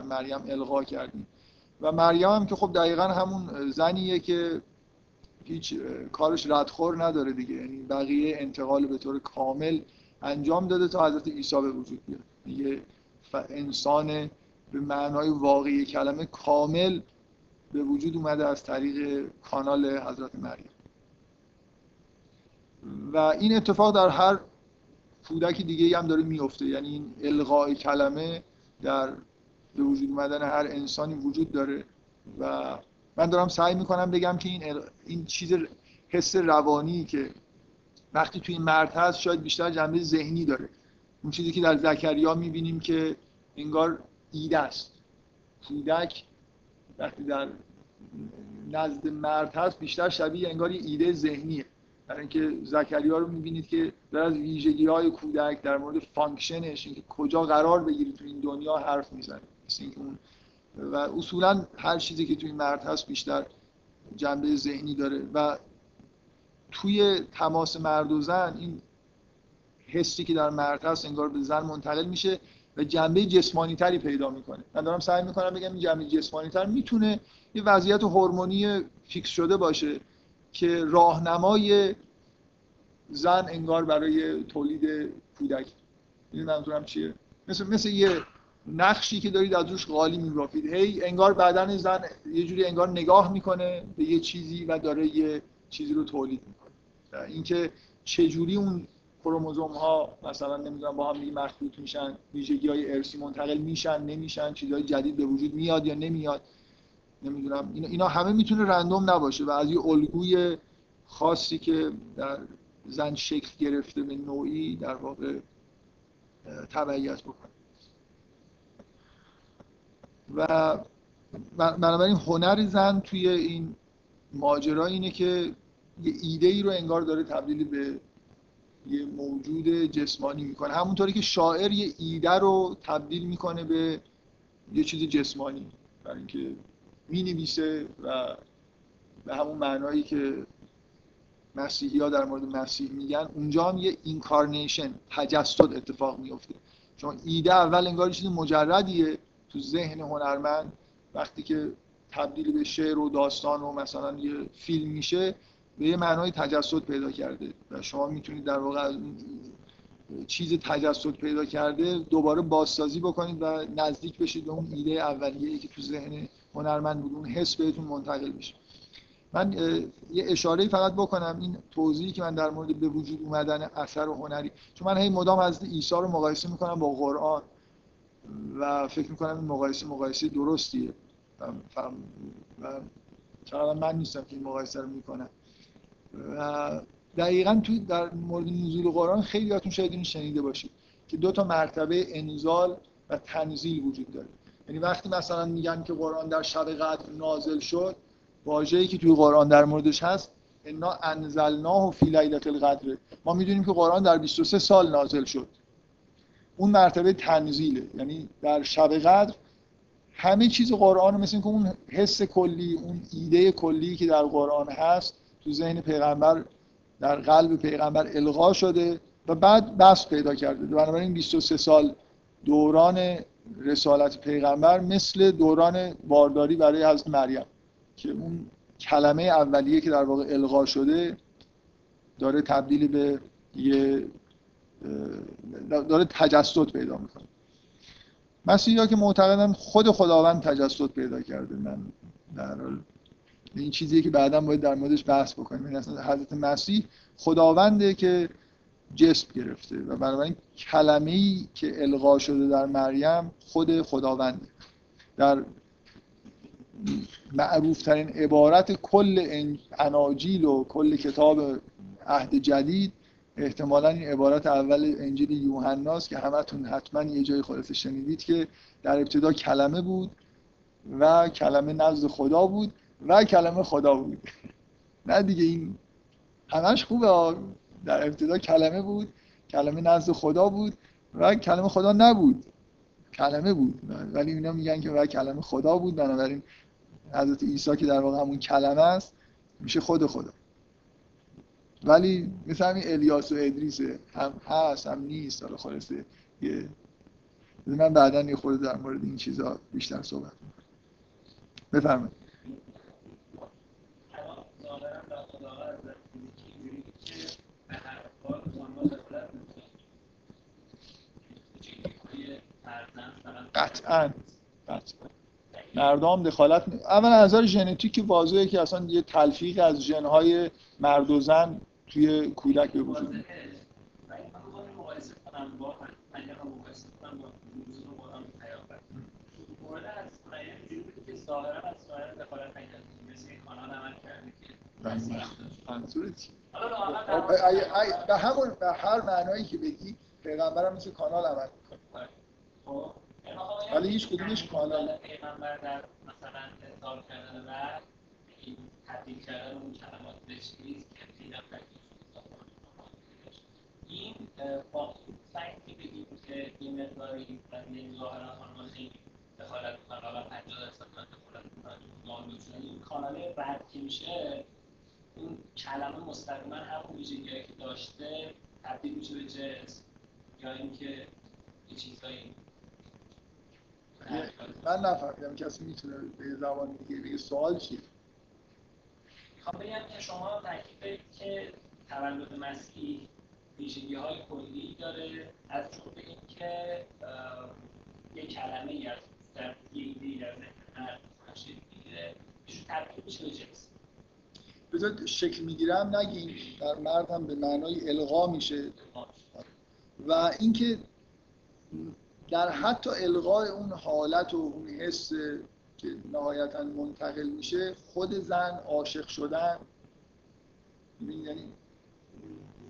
مریم القا کردیم. و مریم هم که خب دقیقا همون زنیه که هیچ کارش ردخور نداره دیگه. یعنی بقیه انتقال به طور کامل انجام داده تا حضرت عیسی به وجود بیاد. یه انسان به معنای واقعی کلمه کامل به وجود اومده از طریق کانال حضرت مریم. و این اتفاق در هر کودک دیگه هم داره میفته یعنی این القاء کلمه در به وجود اومدن هر انسانی وجود داره و من دارم سعی می‌کنم بگم که این, این چیز حس روانی که وقتی توی مرد هست شاید بیشتر جنبه ذهنی داره. اون چیزی که در زکریا می‌بینیم که انگار ایده است. کودک وقتی در نزد مرد هست بیشتر شبیه انگار ایده ذهنیه. برای اینکه زکریا رو می‌بینید که در از ویژگی های کودک در مورد function ش اینکه کجا قرار بگیره تو این دنیا حرف می‌زنه. اون و اصولا هر چیزی که توی مرد هست بیشتر جنبه ذهنی داره. و توی تماس مرد و زن این حسی که در مرد هست انگار به زن منتقل میشه و جنبه جسمانی تری پیدا می‌کنه. من دارم سعی می‌کنم بگم این جنبه جسمانی تر می‌تونه یه وضعیت هورمونی فیکس شده باشه که راهنمای زن انگار برای تولید کودک. این منظورم چیه؟ مثل مثل یه نقشی که دارید از روش قالی میبافید. هی انگار بدن زن یه جوری انگار نگاه می‌کنه به یه چیزی و داره یه چیزی رو تولید می‌کنه. اینکه چه جوری اون کروموزوم ها مثلا نمی‌دونم با هم مخلوط میشن ویژگی های ارسی منتقل میشن نمیشن چیزهای جدید به وجود میاد یا نمیاد نمی‌دونم. اینا همه می‌تونه رندوم نباشه و از یه الگوی خاصی که در زن شکل گرفته به نوعی در واقع تبعیت بکنه. و بنابراین هنر زن توی این ماجرا اینه که یه ایده ای رو انگار داره تبدیل به یه موجود جسمانی می‌کنه. همونطوری که شاعر یه ایده رو تبدیل می‌کنه به یه چیز جسمانی برای اینکه می‌نویسه و به همون معنایی که مسیحی ها در مورد مسیح میگن اونجا هم یه اینکارنیشن تجسد اتفاق میفته چون ایده اول انگار چیز مجردیه. تو ذهن هنرمند وقتی که تبدیل به شعر و داستان و مثلا یه فیلم میشه به یه معنای تجسد پیدا کرده و شما می‌تونید در واقع چیز تجسد پیدا کرده دوباره بازسازی بکنید و نزدیک بشید به اون ایده اولیه‌ای که تو ذهن هنرمند بود اون حس بهتون منتقل بشه. من یه اشاره فقط بکنم این توضیحی که من در مورد به وجود اومدن اثر و هنری چون من هی مدام از عیسی رو مقایسه می‌کنم با قرآن. و فکر می‌کنم این مقایسه مقایسه درستیه. چقدر من نیستم که این مقایسه رو می‌کنم. و دقیقا توی در مورد نزول قرآن خیلی هاتون شاید این شنیده باشید که دو تا مرتبه انزال و تنزیل وجود داره. یعنی وقتی مثلا میگن که قرآن در شب قدر نازل شد واژه‌ای که توی قرآن در موردش هست انا انزلناه فی لیلة القدر ما می‌دونیم که قرآن در 23 سال نازل شد. اون مرتبه تنزیله. یعنی در شب قدر همه چیز قرآن مثل که اون حس کلی اون ایده کلی که در قرآن هست تو ذهن پیغمبر در قلب پیغمبر القا شده و بعد بس پیدا کرده. بنابراین 23 سال دوران رسالت پیغمبر مثل دوران بارداری برای حضرت مریم که اون کلمه اولیه که در واقع القا شده داره تبدیل به یه داره تجسد پیدا می‌کنه. مسیحی ها که معتقدن خود خداوند تجسد پیدا کرده. من در این چیزی که بعدا باید در موردش بحث بکنیم. این اصلا حضرت مسیح خداونده که جسم گرفته و بنابراین کلمه ای که القا شده در مریم خود خداونده. در معروف ترین عبارت کل اناجیل و کل کتاب عهد جدید احتمالا این عبارت اول انجیل یوحناست که همتون حتما یه جای خلاصه شنیدید که در ابتدا کلمه بود و کلمه نزد خدا بود و کلمه خدا بود. نه دیگه این همش خوبه در ابتدا کلمه بود کلمه نزد خدا بود و کلمه خدا نبود. کلمه بود. ولی اینا میگن که و کلمه خدا بود. بنابراین حضرت عیسی که در واقع همون کلمه است میشه خود خدا. ولی مثل همین الیاس و ادریس هم هست هم نیست. حالا خلاصه یه من بعدا یه خورده در مورد این چیزا بیشتر صحبت بفرمایید. قطعا قطعا. مردم دخالت. اول نظر ژنتیک واضحه که اصلا یه تلفیق از ژنهای مرد و زن توی کودک به وجود میاد. به همون به هر معنایی که بگی پیغمبرم مثل کانال عمل می‌کنه. ولی هیچ کدومش کانال در مثلا اظهار کردن و این تبدیل کردن اون کلمات بشکریز که پیدا این سعی بگیم که این مقداری این و 50 درصد این کانال که میشه این کلمه مستقیما همون ویژگیهایی که داشته تبدیل میشه به جنس یا اینکه یه چیزایی من نفهمیدم کسی می‌تونه به زبان دیگه بگه. سوال چیه می‌خوام بگم که شما تاکید که تولد مسیح ویژگی های کلی داره از جمله اینکه یه کلمه ای از در یه ایده از هر می‌گیره تبدیل میشه به جنس. بذار شکل می‌گیرم نگیم در مرد هم به معنای القا میشه. و اینکه در حتی القای اون حالت و اون حس که نهایتا منتقل میشه خود زن عاشق شدن یعنی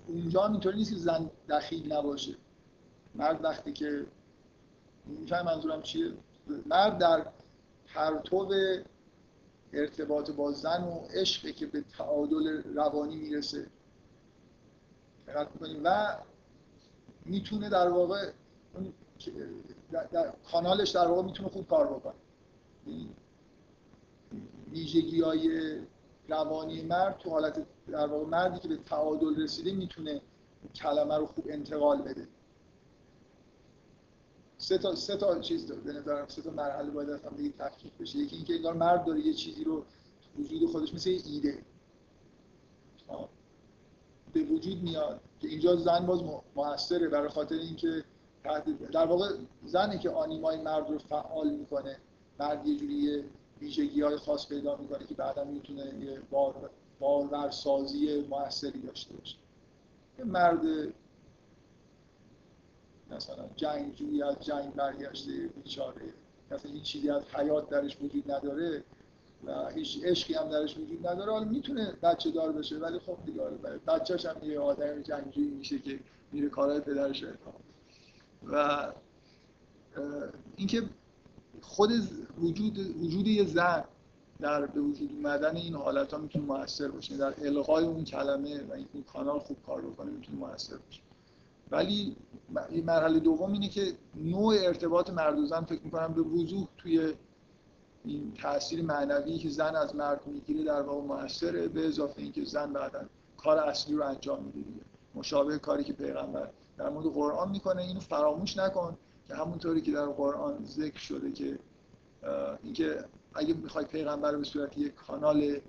اونجا هم اینطوری نیست که زن دخیل نباشه. مرد وقتی که میفهم منظورم چیه؟ مرد در پرتو ارتباط با زن و عشقی که به تعادل روانی می‌رسه و می‌تونه در واقع در کانالش در واقع می‌تونه خوب کار بکنه. ویژگی های روانی مرد تو حالت در واقع مردی که به تعادل رسیده می‌تونه کلمه رو خوب انتقال بده. سه تا سه تا چیز داره به نظرم سه تا مرحله باید اصلا دیگه تفکیک بشه. یکی اینکه انگار مرد داره یه چیزی رو وجود خودش مثل یه ایده. به وجود میاد که اینجا زن باز موثره برای خاطر اینکه در واقع زنی که آنیمای مرد رو فعال می‌کنه مرد یه جوری ویژگی های خاص پیدا می‌کنه که بعدا می‌تونه یه بار بارورسازی موثری داشته باشه. یه مرد مثلا جنگجویی از جنگ برگشته بیچاره. مثلا هیچ چیزی از حیات درش وجود نداره و هیچ عشقی هم درش وجود نداره حالا می‌تونه بچه دار بشه ولی خب دیگه بچه‌ش هم یه آدم جنگجویی میشه که میره کارهای پدرش رو و اینکه خود وجود وجود یه زن در به وجود اومدن این حالت ها می‌تونه موثر باشه در القای اون کلمه و این کانال خوب کار بکنه می‌تونه موثر باشه. ولی مرحله دوم اینه که نوع ارتباط مرد و زن فکر می‌کنم به وضوح توی این تاثیر معنوی که زن از مرد می‌گیره در واقع موثره به اضافه اینکه زن بعدا کار اصلی رو انجام میده مشابه کاری که پیغمبر در مورد قرآن می‌کنه. اینو فراموش نکن که همونطوری که در قرآن ذکر شده که اینکه اگه می‌خوای پیغمبر به صورت یک کانال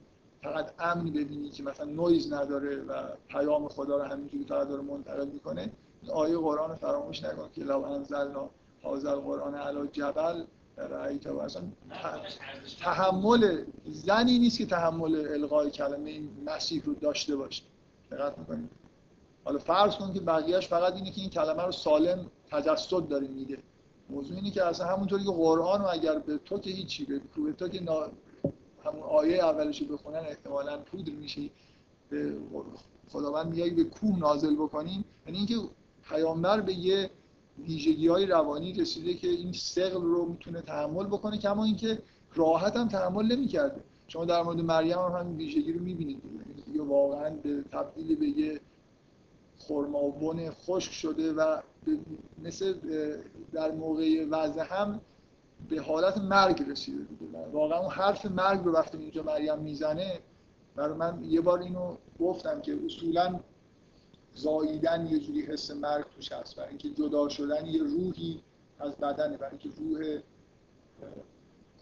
فقط امن ببینی که مثلا نویز نداره و پیام خدا رو همینجوری فقط داره منتقل می‌کنه آیه قرآن رو فراموش نکن که لو انزلنا هذا القرآن علی جبل رأیت و اصلا تحمل زنی نیست که تحمل القای کلمه این مسیح رو داشته باشه. دقت می‌کنید حالا فرض کن که بقیهش فقط اینه که این کلمه رو سالم تجسد داره میده موضوع اینه که اصلا همونطوری که قرآن رو اگر به تو که هیچی به تو که نا... همون آیه اولش بخونن احتمالا پودر میشی. به خداوند میگه به کوه نازل بکنیم. یعنی اینکه پیامبر به یه ویژگی های روانی رسیده که این سقل رو می‌تونه تحمل بکنه کما اینکه راحت هم تحمل نمی‌کرده. شما در مورد مریم هم همین ویژگی رو می‌بینید. دیگه واقعا به تبدیل به یه خرمابون خشک شده و مثل در موقع وضع هم به حالت مرگ رسیده دیگه. واقعا اون حرف مرگ رو وقتی اینجا مریم می‌زنه برای من یه بار اینو گفتم که اصولا زاییدن یه جوری حس مرگ توش هست. برای اینکه جدا شدن یه روحی از بدنه. برای اینکه روح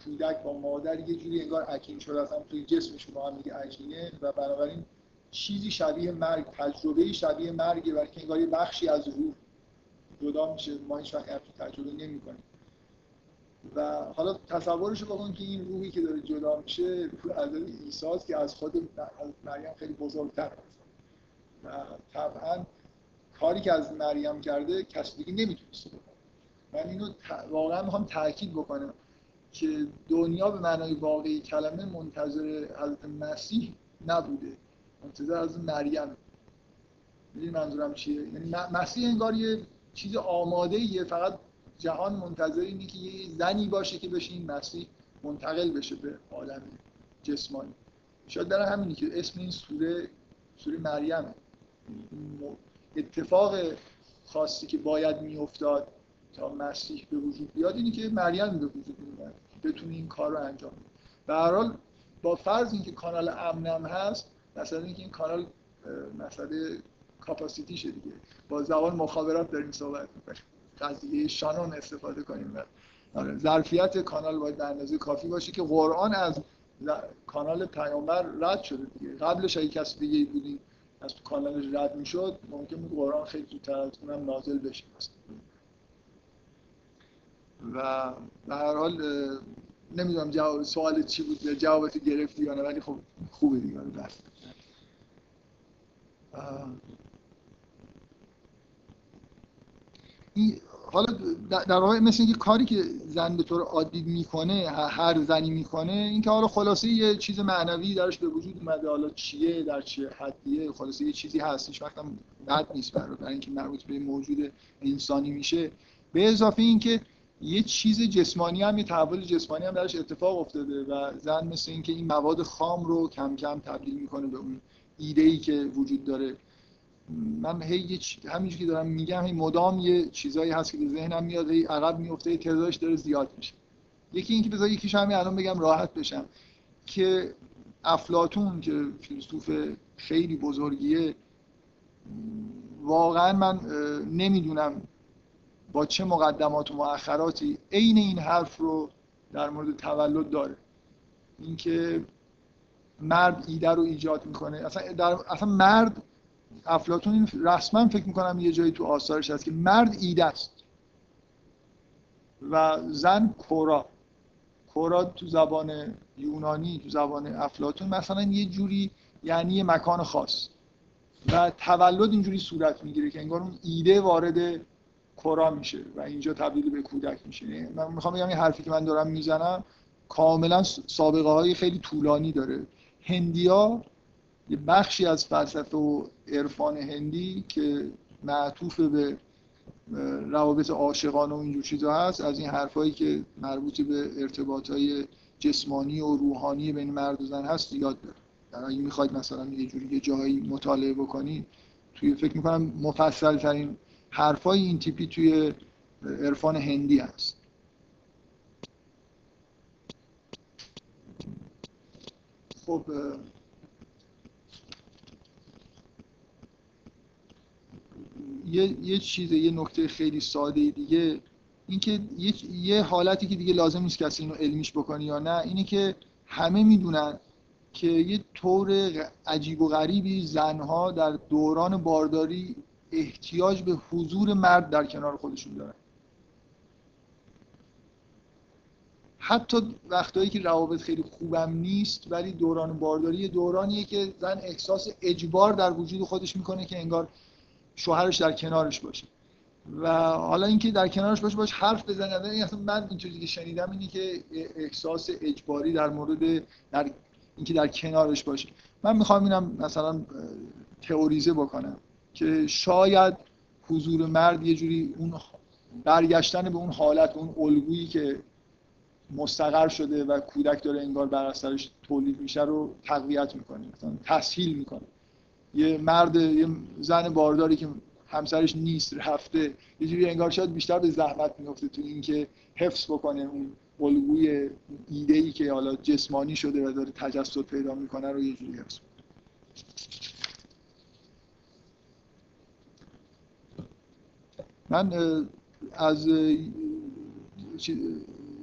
کودک با مادر یه جوری انگار عکین شده. اصلا توی جسمش با هم دیگه عکینه و بنابراین چیزی شبیه مرگ تجربه شبیه مرگه برای که انگار بخشی از روح جدا میشه. ما هیچ وقت تجربه نمی‌کنیم. و حالا تصورش بکن که این روحی که داره جدا میشه روح از عیسی که از خود مریم خیلی بزرگتر و طبعا کاری که از مریم کرده کسی دیگه نمی‌تونست من اینو واقعا می‌خوام تاکید بکنم که دنیا به معنای واقعی کلمه منتظر حضرت مسیح نبوده. منتظر از مریم. می‌دونی منظورم چیه؟ یعنی مسیح انگار یه چیز آماده یه فقط جهان منتظر اینه که یه زنی باشه که بشه این مسیح منتقل بشه به عالم جسمانی. شاید در همینی که اسم این سوره سوره مریمه. اتفاق خاصی که باید میافتاد تا مسیح به وجود بیاد اینی که مریم به وجود میاد بتونه این کار رو انجام بده. به هر حال با فرض اینکه کانال امنم هست مثلا اینکه این کانال مسئله کاپاسیتیشه دیگه. با زبان مخابرات داریم صحبت قضیه شانون استفاده کنیم. آره ظرفیت کانال باید به اندازه کافی باشه که قرآن از کانال پیامبر رد شده دیگه. قبلش اگه کسی دیگه بودیم از تو کانالش رد می‌شد ممکن بود قرآن خیلی زودتر از اونم نازل بشه. و به هر حال نمی‌دونم جواب سوال چی بود جوابت گرفتی یا نه ولی خب خوبه دیگه. بس حالا در واقع مثل اینکه کاری که زن به طور عادی می‌کنه هر زنی می‌کنه اینکه حالا خلاصه یه چیز معنوی درش به وجود اومده حالا چیه در چه حدیه خلاصه یه چیزی هست هیچ وقت بد نیست برای برای اینکه مربوط به موجود انسانی میشه. به اضافه اینکه یه چیز جسمانی هم یه تحول جسمانی هم درش اتفاق افتاده و زن مثل اینکه این مواد خام رو کم کم تبدیل می‌کنه به اون ایده ای که وجود داره. من هی همینجوری که دارم میگم هی مدام یه چیزایی هست که به ذهنم میاد هی عقب میفته تعدادش داره زیاد میشه. یکی اینکه بذار یکیش همین الان بگم راحت بشم. که افلاتون که فیلسوف خیلی بزرگیه واقعا من نمی‌دونم با چه مقدمات و مؤخراتی عین این حرف رو در مورد تولد داره. اینکه مرد ایده رو ایجاد می‌کنه. اصلا, در... اصلا مرد افلاتون این رسما فکر می‌کنم یه جایی تو آثارش هست که مرد ایده است. و زن کورا. کورا تو زبان یونانی تو زبان افلاتون مثلا یه جوری یعنی یه مکان خاص. و تولد اینجوری صورت می‌گیره که انگار اون ایده وارد کورا میشه و اینجا تبدیل به کودک میشه. یعنی من می‌خوام بگم این حرفی که من دارم می‌زنم کاملا سابقه های خیلی طولانی داره. هندیا یه بخشی از فلسفه و عرفان هندی که معطوف به روابط عاشقانه و اینجور چیزا هست از این حرفایی که مربوط به ارتباط های جسمانی و روحانی بین مرد و زن هست یاد داره. اگه می‌خواید مثلا یه جوری یه جایی مطالعه بکنید توی فکر می‌کنم مفصل ترین حرفای این تیپی توی عرفان هندی هست. خب یه, یه چیز یه نکته خیلی ساده دیگه اینکه یه،, یه حالتی که دیگه لازم نیست کسی اینو علمیش بکنه یا نه اینه که همه می‌دونن که یه طور عجیب و غریبی زنها در دوران بارداری احتیاج به حضور مرد در کنار خودشون دارن. حتی وقتایی که روابط خیلی خوبم نیست ولی دوران بارداری دورانیه که زن احساس اجبار در وجود خودش می‌کنه که انگار شوهرش در کنارش باشه. و حالا اینکه در کنارش باشه باش حرف بزنه. این اصلا من اینطوری که شنیدم اینه که احساس اجباری در مورد در اینکه در کنارش باشه. من می‌خوام اینم مثلا تئوریزه بکنم که شاید حضور مرد یه جوری اون برگشتن به اون حالت اون الگویی که مستقر شده و کودک داره انگار بر اثرش تولید میشه رو تقویت می‌کنه تسهیل می‌کنه. یه مرد یه زن بارداری که همسرش نیست رفته یه جوری انگار شاید بیشتر به زحمت میفته تو اینکه حفظ بکنه اون الگوی ایده ای که حالا جسمانی شده و داره تجسد پیدا می‌کنه رو یه جوری حفظ من از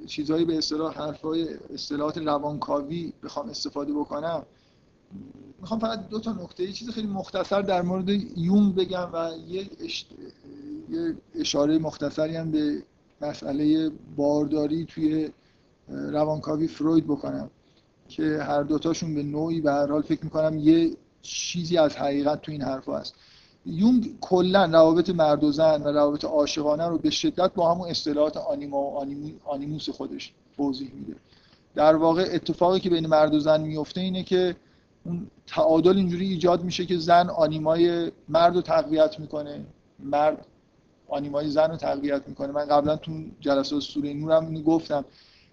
چیزهایی به اصطلاح حرفای اصطلاحات روانکاوی بخوام استفاده بکنم می‌خوام فقط دو تا نکته چیز خیلی مختصر در مورد یونگ بگم و یه, یه اشاره مختصری هم به مسئله بارداری توی روانکاوی فروید بکنم که هر دوتاشون به نوعی به هر حال فکر می‌کنم یه چیزی از حقیقت تو این حرف هست. یونگ کلا روابط مرد و زن و روابط عاشقانه رو به شدت با همون اصطلاحات آنیما و آنیموس خودش توضیح میده. در واقع اتفاقی که بین مرد و زن میفته اینه که اون تعادل اینجوری ایجاد میشه که زن آنیمای مرد رو تقویت می‌کنه. مرد آنیمای زن رو تقویت می‌کنه. من قبلا تو جلسات سوره نورم اینو گفتم.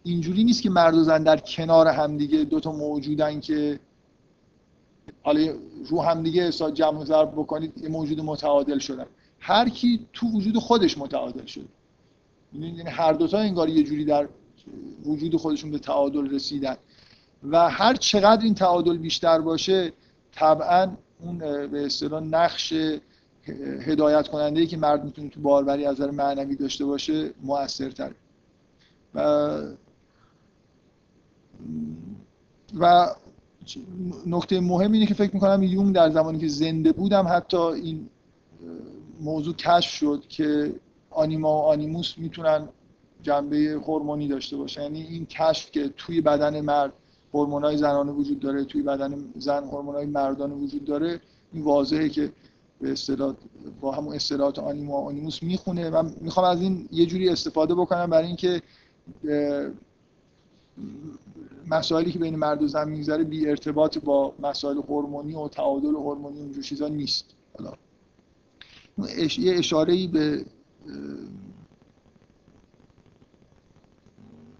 اینجوری نیست که مرد و زن در کنار همدیگه دو تا موجودن که حالا رو همدیگه حساب جمع ضرب بکنید یه موجود متعادل شدن. هر کی تو وجود خودش متعادل شده یعنی هر دوتا انگار یه جوری در وجود خودشون به تعادل رسیدن. و هر چقدر این تعادل بیشتر باشه طبعا اون به اصطلاح نقش هدایت کننده ای که مرد می‌تونه تو باروری از نظر معنوی داشته باشه موثرتر و و نکته مهم اینه که فکر می‌کنم یونگ در زمانی که زنده بودم حتی این موضوع کشف شد که آنیما و آنیموس می‌تونن جنبه هورمونی داشته باشه یعنی این کشف که توی بدن مرد هورمونای زنانه وجود داره توی بدن زن هورمونای مردانه وجود داره این واضحه که به با همون اصطلاحات آنیما و آنیموس می‌خونه. و می‌خوام از این یه جوری استفاده بکنم برای اینکه مسائلی که بین مرد و زن میگذره بی ارتباط با مسائل هورمونی و تعادل هورمونی و اینجور چیزا نیست. حالا یه اشاره ای به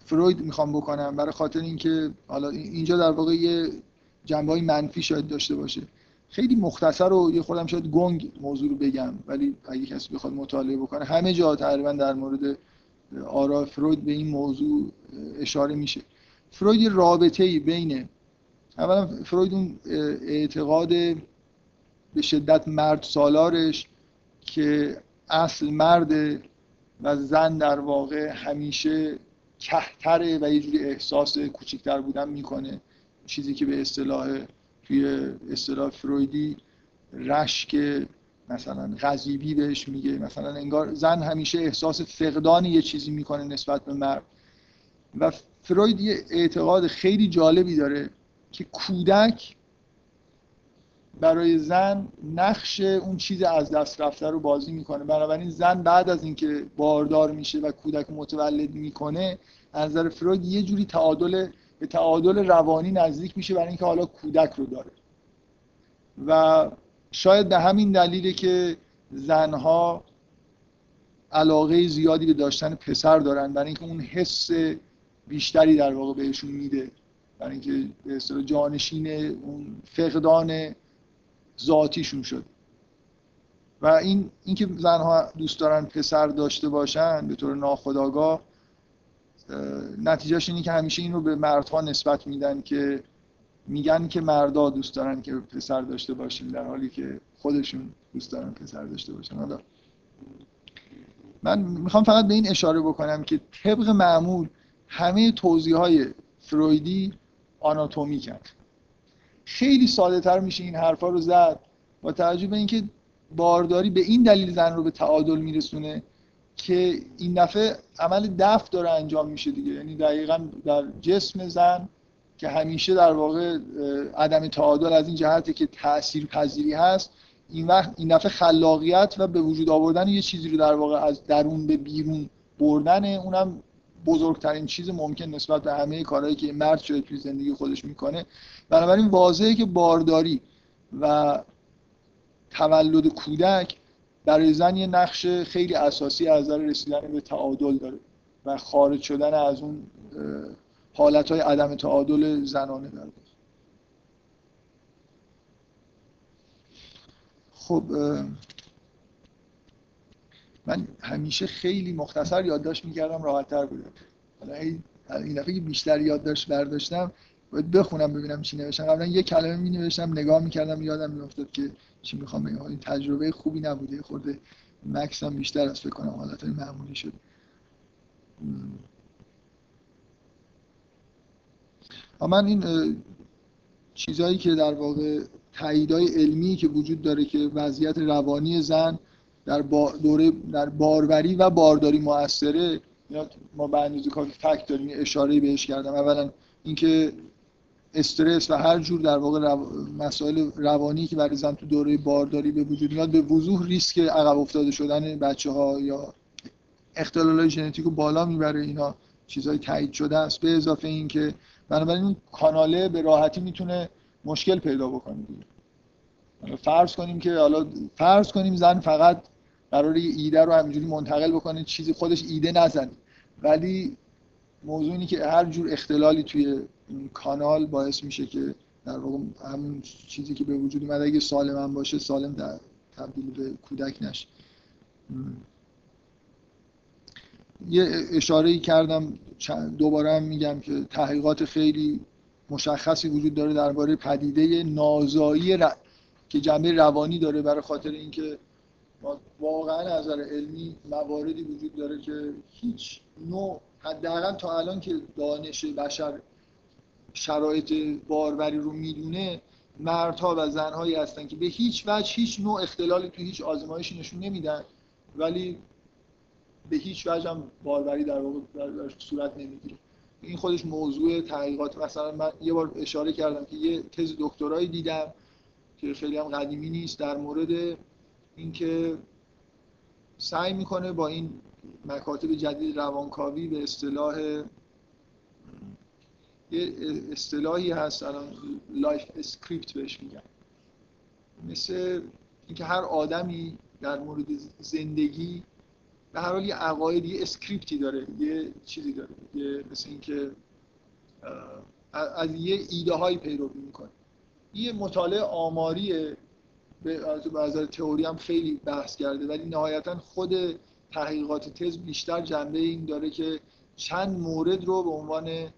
فروید می‌خوام بکنم برای خاطر اینکه حالا اینجا در واقع یه جنبه های منفی شاید داشته باشه. خیلی مختصر و یه خودم شاید گنگ موضوع رو بگم ولی اگه کسی بخواد مطالعه بکنه همه جا تقریبا در مورد آرا فروید به این موضوع اشاره میشه. فروید رابطه ای بین اولا فروید اون اعتقاد به شدت مرد سالارش که اصل مرد و زن در واقع همیشه کهتره و یه جوری احساس کوچکتر بودن می‌کنه. چیزی که به اصطلاح توی اصطلاح فرویدی رشک مثلا غضیبی بهش میگه مثلا انگار زن همیشه احساس فقدان یه چیزی می‌کنه نسبت به مرد. و فروید یه اعتقاد خیلی جالبی داره که کودک برای زن نقش اون چیز از دست رفته رو بازی می‌کنه. بنابراین زن بعد از اینکه باردار میشه و کودک متولد می‌کنه از نظر فروید یه جوری تعادل به تعادل روانی نزدیک میشه برای اینکه حالا کودک رو داره. و شاید به همین دلیله که زنها علاقه زیادی به داشتن پسر دارن برای اینکه اون حس بیشتری در واقع بهشون میده برای اینکه به جانشین اون فقدان ذاتیشون شد. و این اینکه زنها دوست دارن پسر داشته باشن به طور ناخودآگاه نتیجهش اینه که همیشه این رو به مردها نسبت میدن که میگن که مردا دوست دارن که پسر داشته باشیم در حالی که خودشون دوست دارن پسر داشته باشن. حالا من می‌خوام فقط به این اشاره بکنم که طبق معمول همه توضیح های فرویدی آناتومی کرد خیلی ساده تر میشه این حرفا رو زد با توجه به اینکه بارداری به این دلیل زن رو به تعادل میرسونه که این دفعه عمل دفع داره انجام میشه دیگه. یعنی دقیقا در جسم زن که همیشه در واقع عدم تعادل از این جهته که تأثیر پذیری هست این وقت این دفعه خلاقیت و به وجود آوردن یه چیزی رو در واقع از درون به بیرون بردن اونم بزرگترین چیز ممکن نسبت به همه کارهایی که مرد شده توی زندگی خودش می‌کنه. بنابراین واضحه که بارداری و تولد کودک برای زن یه نقش خیلی اساسی از نظر رسیدن به تعادل داره و خارج شدن از اون حالت های عدم تعادل زنانه داره. خب من همیشه خیلی مختصر یادداشت می‌کردم راحتتر بوده. حالا این دفعه بیشتر یادداشت برداشتم باید بخونم ببینم چی نوشتم. قبلا یه کلمه می نوشتم نگاه می‌کردم یادم میافتاد که چی می‌خوام بگم. این تجربه خوبی نبوده. خورده مکس هم بیشتر از فکر کنم حالت معمولی شد. من این چیزهایی که در واقع تاییدهای علمی که وجود داره که وضعیت روانی زن در دوره در باروری و بارداری موثره ما به اندازه کافی فکت داریم اشاره بهش کردم. اولا اینکه استرس و هر جور در واقع مسائل روانی که برای زن تو دوره بارداری به وجود میاد به وضوح ریسک عقب افتاده شدن بچه ها یا اختلال ژنتیک رو بالا می‌بره اینا چیزهای تایید شده است. به اضافه اینکه بنابراین این کاناله به راحتی می‌تونه مشکل پیدا بکنه فرض کنیم که حالا فرض کنیم زن فقط قرار ایده رو همینجوری منتقل بکنه چیزی خودش ایده نزنه. ولی موضوع اینه که هر جور اختلالی توی این کانال باعث میشه که در واقع همون چیزی که به وجود اومده اگه سالم باشه سالم در تبدیل به کودک نشه. یه اشاره ای کردم دوباره هم میگم که تحقیقات خیلی مشخصی وجود داره درباره پدیده نازایی که جنبه روانی داره برای خاطر اینکه واقعا نظر علمی مواردی وجود داره که هیچ نوع حداقل تا الان که دانش بشر شرایط باروری رو می‌دونه مردها و زنهایی هستن که به هیچ وجه هیچ نوع اختلالی تو هیچ آزمایشی نشون نمیدن. ولی به هیچ وجه هم باروری در واقع در صورت نمی‌گیره. این خودش موضوع تحقیقات. مثلا من یه بار اشاره کردم که یه تز دکترایی دیدم که خیلی هم قدیمی نیست در مورد اینکه سعی می‌کنه با این مکاتب جدید روانکاوی به اصطلاح یه اصطلاحی هست الان life script بهش میگن. مثل اینکه هر آدمی در مورد زندگی به هر حال یه عقاید یه اسکریپتی داره یه چیزی داره یه مثل اینکه از یه ایده هایی پیروی می‌کنه. یه مطالعه آماریه به از تئوری هم خیلی بحث کرده ولی نهایتا خود تحقیقات تز بیشتر جنبه این داره که چند مورد رو به عنوان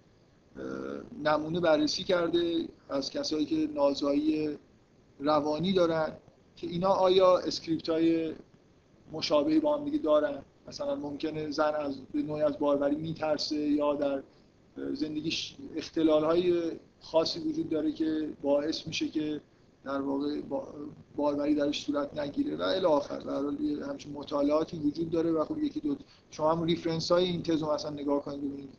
نمونه بررسی کرده از کسایی که نازایی روانی دارن که اینا آیا script های مشابهی با هم دیگه دارن. مثلا ممکنه زن از نوعی از باروری میترسه یا در زندگیش اختلال های خاصی وجود داره که باعث میشه که در واقع باروری درش صورت نگیره و الی آخر. در همچین مطالعاتی وجود داره و خب یکی دو شما هم reference های این تز مثلا نگاه کنید ببینید.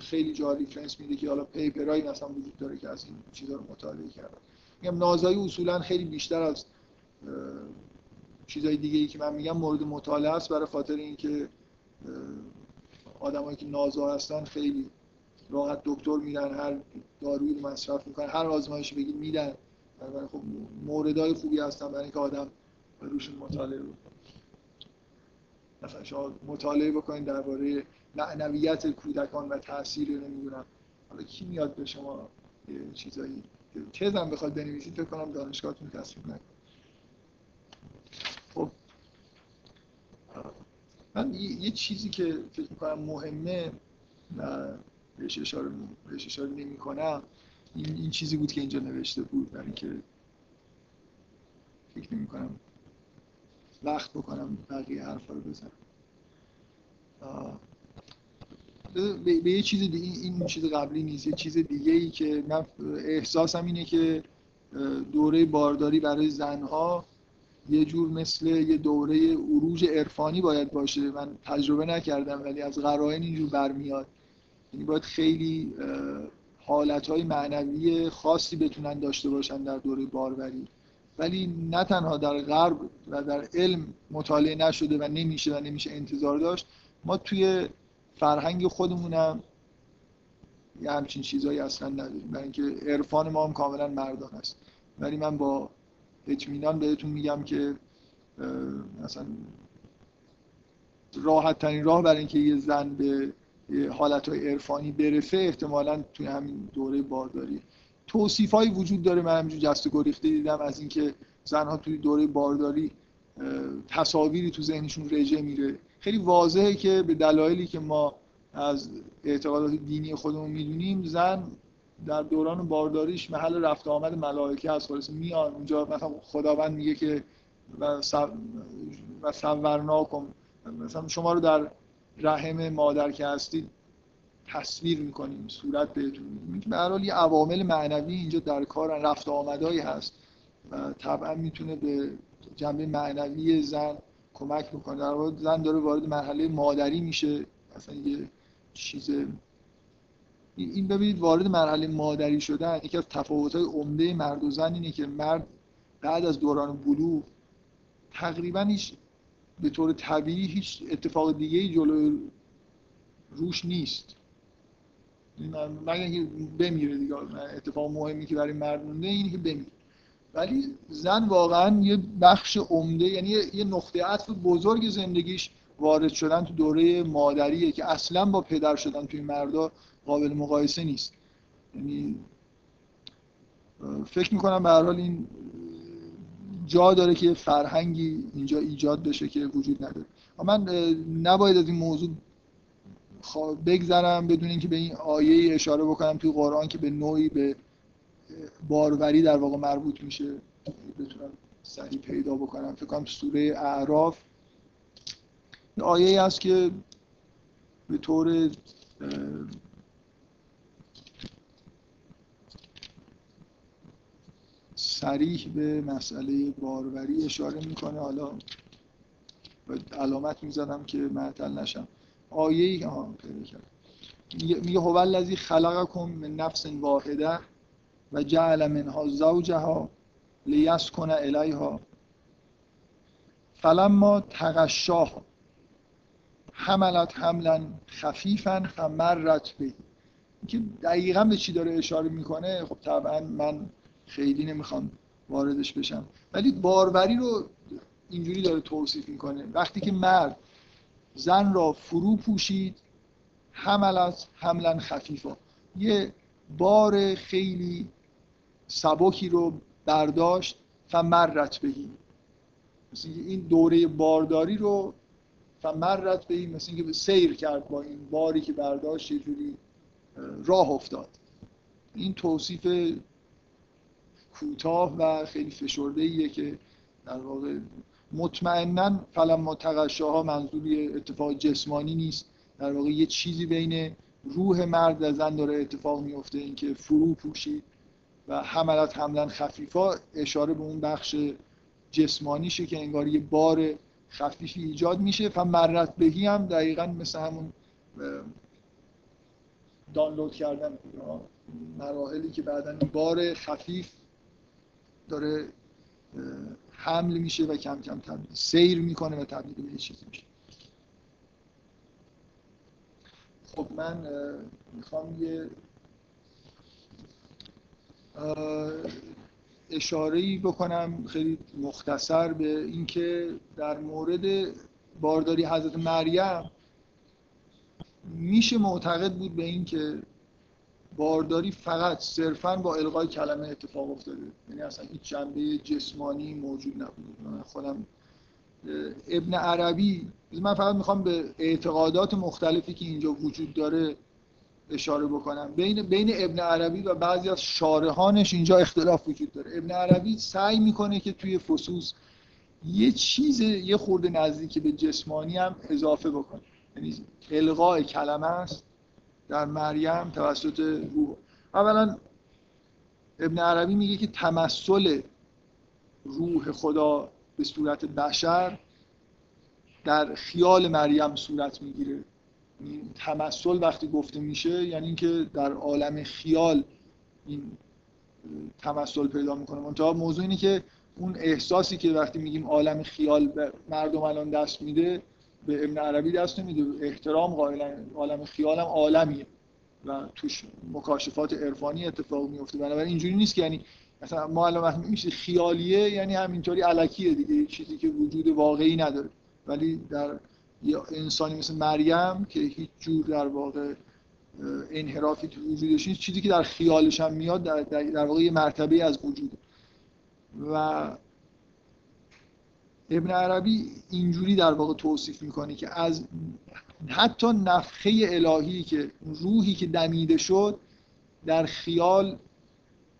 خیلی جا reference میده که حالا paper ایی مثلا وجود داره که از این چیزا رو مطالعه کردن. میگم نازایی اصولا خیلی بیشتر از چیزای دیگه ای که من میگم مورد مطالعه است برای خاطر اینکه آدمایی که نازا هستن خیلی راحت دکتر میرن هر دارویی رو مصرف می‌کنن هر آزمایشی بگید میدن. بنابراین خب موردهای خوبی هستن برای اینکه آدم روشون مطالعه بکنه مثلا شما مطالعه بکنید درباره معنویت کودکان و تاثیر نمی‌دونم. حالا کی میاد به شما چیزایی تزم بخواد بنویسید فکر کنم دانشگاهتون تصمیم نکنه خب من یه چیزی که فکر می‌کنم مهمه بهش اشاره بهش اشاره نمی کنم این, این چیزی بود که اینجا نوشته بود برای اینکه فکر نمی کنم وقت بکنم بقیه حرفا رو بزنم. به, یه چیز دیگه این چیز قبلی نیست. یه چیز دیگه ای که من احساسم اینه که دوره بارداری برای زنها یه جور مثل یه دوره عروج عرفانی باید باشه. من تجربه نکردم ولی از قرائن اینجور برمیاد. یعنی باید خیلی حالتهای معنوی خاصی بتونن داشته باشن در دوره باروری. ولی نه تنها در غرب و در علم مطالعه نشده و نمیشه و نمیشه انتظار داشت ما توی فرهنگ خودمونم یه همچین چیزهایی اصلا نداریم. برای اینکه عرفان ما هم کاملا مردان است. ولی من با اطمینان بهتون میگم که مثلا راحت ترین راه برای اینکه یه زن به حالت های عرفانی برسه احتمالا توی همین دوره بارداری. توصیف هایی وجود داره من همینجور جست گریخته دیدم از اینکه زنها توی دوره بارداری تصاویری تو ذهنشون رژه میره. خیلی واضحه که به دلایلی که ما از اعتقادات دینی خودمون می‌دونیم زن در دوران بارداریش محل رفت آمد ملائکه از خلاص میان. اونجا مثلا خداوند میگه که و کن مثلا شما رو در رحم مادر که هستید تصویر می‌کنیم صورت بهتون میدیم به هر حال یه عوامل معنوی اینجا در کار رفت آمدایی هست و طبعا می‌تونه به جنبه معنوی زن کمک می‌کنه در واقع زن داره وارد مرحله مادری میشه. مثلا یه چیز این ببینید وارد مرحله مادری شدن یکی از تفاوت‌های عمده مرد و زن اینه که مرد بعد از دوران بلوغ تقریبا هیچ به طور طبیعی هیچ اتفاق دیگه ای جلو روش نیست. مگر اینکه بمیره دیگه اتفاق مهمی که برای مرد مونده اینه که بمیره. ولی زن واقعا یه بخش عمده یعنی یه نقطه عطف بزرگ زندگیش وارد شدن تو دوره مادریه که اصلا با پدر شدن توی مردا قابل مقایسه نیست. یعنی فکر می‌کنم به هر حال این جا داره که فرهنگی اینجا ایجاد بشه که وجود نداره. من نباید از این موضوع بگذرم بدون اینکه به این آیه اشاره بکنم توی قرآن که به نوعی به باروری در واقع مربوط میشه. بتونم سریع پیدا بکنم. فکر کنم سوره اعراف آیه ای هست که به طور سریح به مسئله باروری اشاره می‌کنه. حالا علامت می‌زنم که معطل نشم. آیه ای ها پیدا کرد میگه هو الذی خلقکم من نفس واحده و جعل منها زوجها لیسکن الیها. فلما تغشاها حملت حملا خفیفا فمرت به. که دقیقا به چی داره اشاره می‌کنه؟ خب طبعا من خیلی نمی‌خوام واردش بشم. ولی باروری رو اینجوری داره توصیف می‌کنه. وقتی که مرد زن را فرو پوشید حملت حملا خفیفا. یه بار خیلی سبکی رو برداشت فمرت بهی مثل این دوره بارداری رو فمرت بهی مثل اینکه سیر کرد با این باری که برداشت یه جوری راه افتاد. این توصیف کوتاه و خیلی فشرده ایه که در واقع مطمئنا فلما تغشاها منظوری اتفاق جسمانی نیست. در واقع یه چیزی بین روح مرد و زن داره اتفاق میفته اینکه فرو پوشید و حملت حملا خفیفا اشاره به اون بخش جسمانیشه که انگار یه بار خفیفی ایجاد میشه. و مرت بهی هم دقیقا مثل همون دانلود کردن مراحلی که بعدا بار خفیف داره حمل میشه و کم کم تبدیل سیر می‌کنه و تبدیل به چیزی میشه. خب من می‌خوام یه اشاره بکنم خیلی مختصر به اینکه در مورد بارداری حضرت مریم میشه معتقد بود به اینکه بارداری فقط صرفا با القای کلمه اتفاق افتاده. یعنی اصلا هیچ جنبه جسمانی موجود نبود. خودم ابن عربی من فقط می‌خوام به اعتقادات مختلفی که اینجا وجود داره اشاره بکنم. بین بین ابن عربی و بعضی از شارحانش اینجا اختلاف وجود داره. ابن عربی سعی می‌کنه که توی فصوص یه چیز یه خورده نزدیک به جسمانی هم اضافه بکنه. یعنی القاء کلمه است. در مریم توسط روح اولا ابن عربی میگه که تمثل روح خدا به صورت بشر در خیال مریم صورت می‌گیره. تمثل وقتی گفته میشه یعنی اینکه در عالم خیال این تمثل پیدا می‌کنه. منتها موضوع اینه که اون احساسی که وقتی میگیم عالم خیال مردم الان دست میده به ابن عربی دست نمیده. احترام قائلن عالم خیال هم عالمیه. و توش مکاشفات عرفانی اتفاق میفته. بنابراین اینجوری نیست که یعنی مثلا ما الان وقتی میشه خیالیه یعنی همینطوری علکیه دیگه. چیزی که وجود واقعی نداره. ولی در یا انسانی مثل مریم که هیچ جور در واقع انحرافی تو وجودش چیزی که در خیالش هم میاد در, در واقع یه مرتبه از وجود و ابن عربی اینجوری در واقع توصیف می‌کنه که از حتی نفخه الهی که روحی که دمیده شد در خیال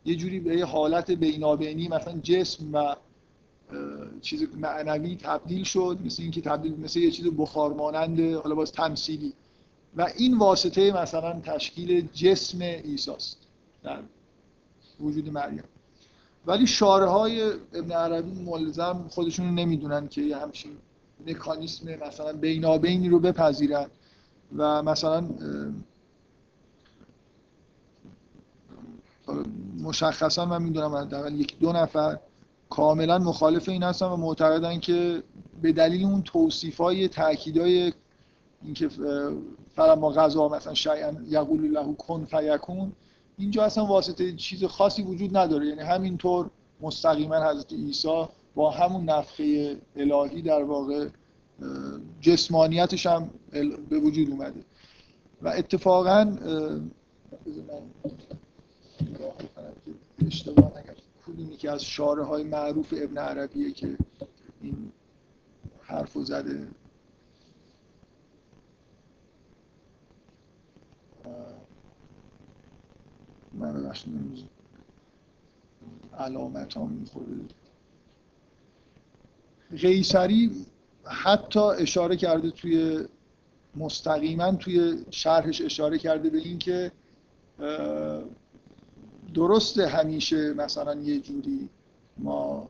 یه جوری به حالت بینابینی مثلا جسم و چیز معنوی تبدیل شد مثل اینکه تبدیل مثل یه چیز بخار مانند حالا باز تمثیلی. و این واسطه مثلا تشکیل جسم ایساست در وجود مریم. ولی شاره های ابن عربی ملزم خودشون نمی‌دونن که یه همچین مکانیسم مثلا بینابینی رو بپذیرن و مثلا مشخصا من می‌دونم حداقل یک دو نفر کاملا مخالف این هستن و معتقدن که به دلیل اون توصیف های تاکید های اینکه ما غذا مثلا شیئا یقول له کن فیکون اینجا اصلا واسطه چیز خاصی وجود نداره. یعنی همینطور مستقیما حضرت عیسی با همون نفخه الهی در واقع جسمانیتش هم به وجود اومده. و اتفاقا اشتباه کدومی که از شاره های معروف ابن عربیه که این حرف زده؟ من ببخشید علامت ها می‌خوره قیصری حتی اشاره کرده توی مستقیما توی شرحش اشاره کرده به اینکه درسته همیشه مثلا یه جوری ما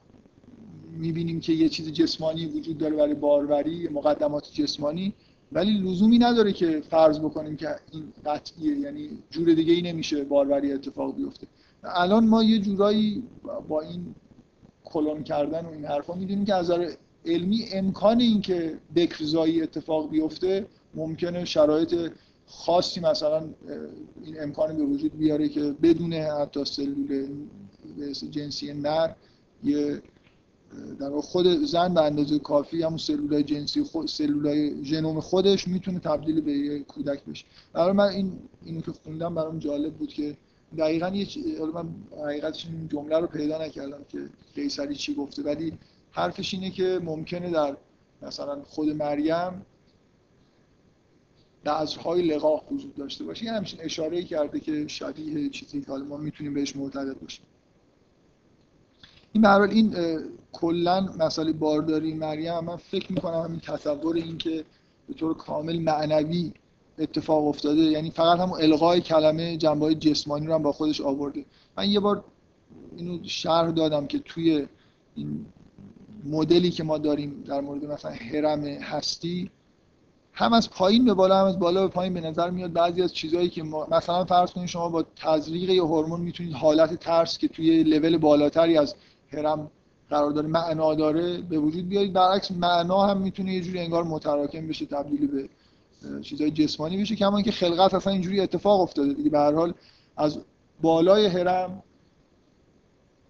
می‌بینیم که یه چیز جسمانی وجود داره برای باروری مقدمات جسمانی. ولی لزومی نداره که فرض بکنیم که این قطعیه یعنی جور دیگه ای نمیشه باروری اتفاق بیفته. الان ما یه جورایی با این کلون کردن و این حرفا می‌دونیم که از علمی امکان این که بکرزایی اتفاق بیفته ممکنه شرایط خاصی مثلا این امکان به وجود بیاره که بدون حتی سلول جنسی نر یه در خود زن به اندازه کافی همون سلولای جنسی خود سلولای ژنوم خودش می‌تونه تبدیل به یه کودک بشه. برای من این اینو که خوندم برام جالب بود که دقیقا یه من حقیقتش این جمله رو پیدا نکردم که قیصری چی گفته ولی حرفش اینه که ممکنه در مثلا خود مریم بذرهای لقاح وجود داشته باشه. یه همچین اشاره کرده که شبیه چیزی که حالا ما می‌تونیم بهش معتقد باشیم. این به این کلا مسئله بارداری مریم من فکر می‌کنم همین تصور این که به طور کامل معنوی اتفاق افتاده یعنی فقط همون الغای کلمه جنبه جسمانی رو هم با خودش آورده. من یه بار اینو شرح دادم که توی این مدلی که ما داریم در مورد مثلا هرم هستی هم از پایین به بالا هم از بالا به پایین به نظر میاد بعضی از چیزهایی که ما مثلا فرض کنید شما با تزریق یه هورمون می‌تونید حالت ترس که توی لول بالاتری از هرم قرار داره معنا داره به وجود بیارید. برعکس معنا هم می‌تونه یه جوری انگار متراکم بشه تبدیل به چیزهای جسمانی بشه کما که خلقت اصلا اینجوری اتفاق افتاده. دیگه به هر حال از بالای هرم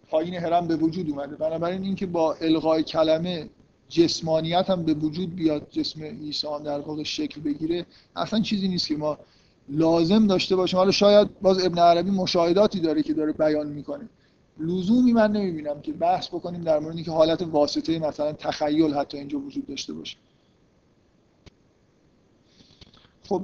پایین هرم به وجود اومده. بنابراین اینکه با الغای کلمه جسمانیت هم به وجود بیاد جسم عیسی هم در واقع شکل بگیره اصلا چیزی نیست که ما لازم داشته باشیم. حالا شاید باز ابن عربی مشاهداتی داره که داره بیان می‌کنه. لزومی من نمی‌بینم که بحث بکنیم در مورد که حالت واسطه مثلا تخیل حتی اینجا وجود داشته باشه. خب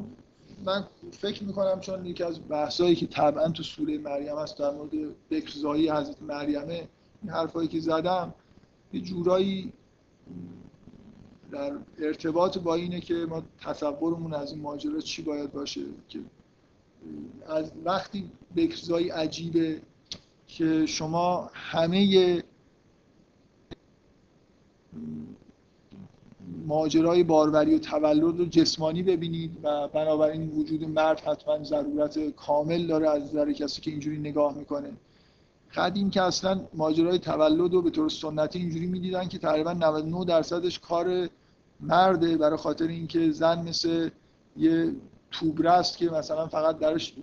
من فکر می‌کنم چون یکی از بحثایی که طبعا تو سوره مریم هست در مورد بکرزایی حضرت مریمه این حرفایی که زدم یه جورایی در ارتباط با اینه که ما تصورمون از این ماجرا چی باید باشه که از وقتی بکرزایی عجیبه که شما همه ماجرای باروری و تولد رو جسمانی ببینید و بنابراین وجود مرد حتما ضرورت کامل داره از نظر کسی که اینجوری نگاه می‌کنه. قدیم که اصلا ماجرای تولد رو به طور سنتی اینجوری می‌دیدن که تقریبا 99 درصدش کار مرده برای خاطر اینکه زن مثل یه توبره است که مثلا فقط درش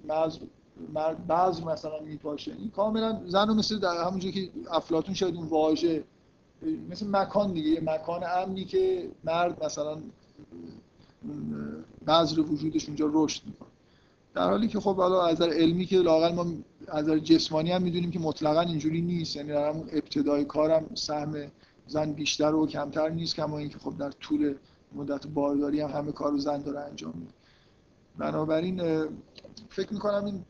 مرد بعض مثلا میپاشه این کاملا زن رو مثل در همونجوری که افلاتون شاید اون واژه مثل مکان دیگه. یه مکان امنی که مرد مثلا بذر وجودش اونجا رشد می‌کنه. در حالی که خب حالا از نظر علمی که لاقل ما از نظر جسمانی هم می‌دونیم که مطلقا اینجوری نیست. یعنی در همون ابتدای کارم سهم زن بیشتر و کمتر نیست کما اینکه خب در طول مدت بارداری هم همه کارو زن داره انجام میده. بنابراین فکر می‌کنم این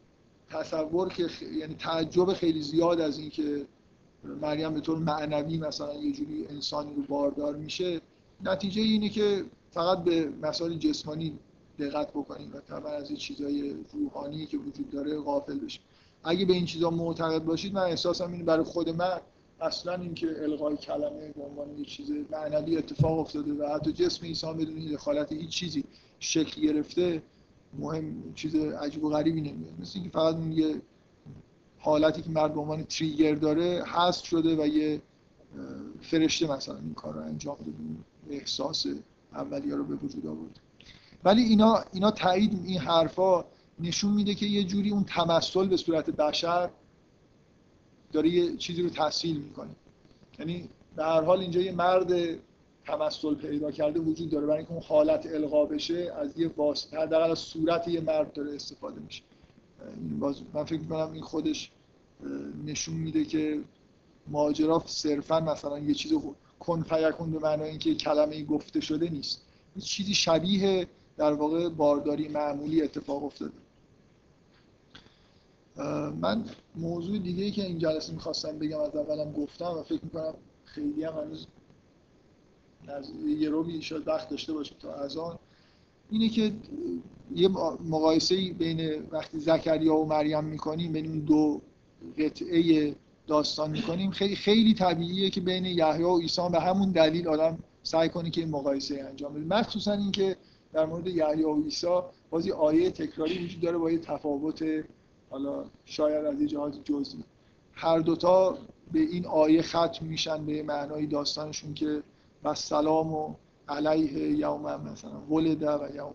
تصور که یعنی تعجب خیلی زیاد از اینکه مریم به طور معنوی مثلا یه جوری انسانی رو باردار میشه نتیجه اینه که فقط به مسائل جسمانی دقت بکنیم و طبعا از این چیزای روحانی که وجود داره غافل بشیم. اگه به این چیزا معتقد باشید من احساسم اینه برای خود من اصلا اینکه الغای کلمه به عنوان یه چیز معنوی اتفاق افتاده و حتی جسم انسان بدون دخالت هیچ چیزی شکل گرفته مهم چیز عجیب و غریبی نمیاد. مثل اینکه فقط یه حالتی که مرد به عنوان تریگر داره هست شده و یه فرشته مثلا این کار رو انجام داده احساس اولیه رو به وجود آورد ولی اینا اینا تایید این حرفا نشون میده که یه جوری اون تمثل به صورت بشر داره یه چیزی رو تحصیل می‌کنه. یعنی به هر حال اینجا یه مرد تمثل پیدا کرده وجود داره. برای اینکه اون حالت القا بشه از یه واسطه حداقل از صورت یه مرد داره استفاده میشه. من فکر می‌کنم این خودش نشون میده که ماجرا صرفا مثلا یه چیز کن فیکون به معنای اینکه کلمه گفته شده نیست. یه چیزی شبیه در واقع بارداری معمولی اتفاق افتاده. من موضوع دیگه ای که این جلسه می‌خواستم بگم از اولم گفتم و فکر می‌کنم خیلی هم هنوز یه روبی شاید وقت داشته باشیم تا از آن. اینه که یه مقایسه بین وقتی زکریا و مریم می‌کنیم بین اون دو قطعه داستان می‌کنیم خیلی خیلی طبیعیه که بین یحیی و عیسی به همون دلیل آدم سعی کنه که این مقایسه انجام بده. مخصوصا اینکه در مورد یحیی و عیسی بازی آیه تکراری وجود داره با یه تفاوت حالا شاید از یه جزئی. هر دوتا به این آیه ختم میشن به معنای داستانشون که و سلام و علیه یوم مثلا ولده و یوم.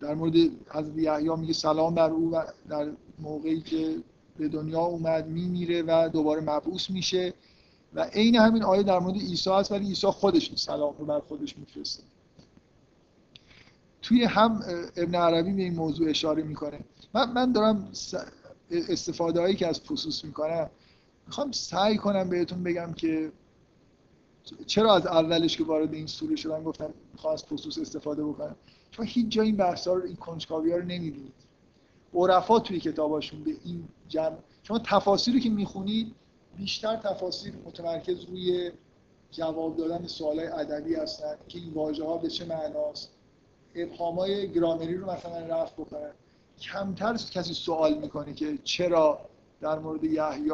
در مورد حضرت یحیی میگه سلام بر او و در موقعی که به دنیا اومد میمیره و دوباره مبعوث میشه. و عین همین آیه در مورد عیسی هست ولی عیسی خودش سلام رو بر خودش میفرسته. توی هم ابن عربی به این موضوع اشاره می‌کنه. من, من دارم استفاده هایی که از فسوس می‌کنم می‌خوام سعی کنم بهتون بگم که چرا از اولش که وارد این سوره شدم گفتم از فسوس استفاده بکنم؟ چون هیچ جا این بحثا رو این کنجکاوی ها رو نمی‌بینید. عرفا توی کتاباشون به این جمع شما تفاسیری که می‌خونید بیشتر تفاسیر متمرکز روی جواب دادن سوال ادبی هستن که این واژه ها به چه معناست. ابهام های گرامری رو مثلا رفت بکنن. کمتر کسی سوال می‌کنه که چرا در مورد یحیی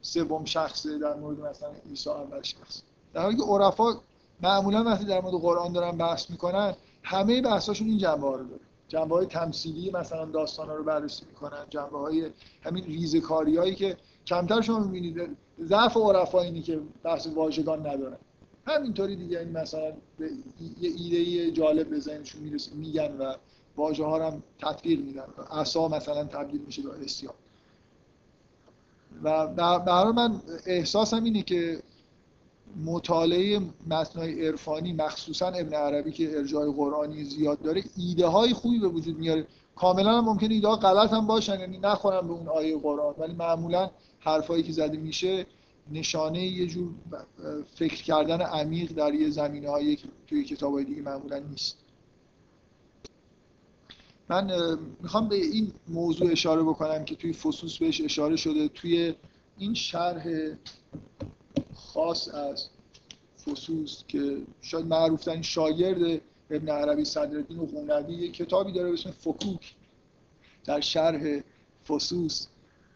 سوم شخصه در مورد مثلا عیسی اول شخص در حالی که عرفا معمولا وقتی در مورد قرآن دارن بحث می‌کنن همه بحثاشون این جنبه ها رو داره. جنبه های تمثیلی مثلا داستان ها رو بررسی می‌کنن جنبه های همین ریزکاری هایی که کمتر شما می‌بینید. ضعف عرفا اینی که بحث واژگان ندارن همینطوری دیگه این مثلا یه ایده جالب می‌رسه میگن و واژه ها هم میدن. عصا مثلا تبدیل میشه به اسیان. و برای من احساسم اینه که مطالعه متنای عرفانی مخصوصا ابن عربی که ارجاع قرآنی زیاد داره ایده های خوبی به وجود میاره. کاملا هم ممکنه ایده ها غلط هم باشن یعنی نخورن به اون آیه قرآن. ولی معمولا حرفایی که زده میشه نشانه یه جور فکر کردن عمیق در یه زمینه هایی که توی کتاب های دیگه معمولا نیست. من می‌خوام به این موضوع اشاره بکنم که توی فسوس بهش اشاره شده. توی این شرح خاص از فسوس که شاید معروفترین شاگرد ابن عربی صدرالدین و قونوی یه کتابی داره به اسم فکوک در شرح فسوس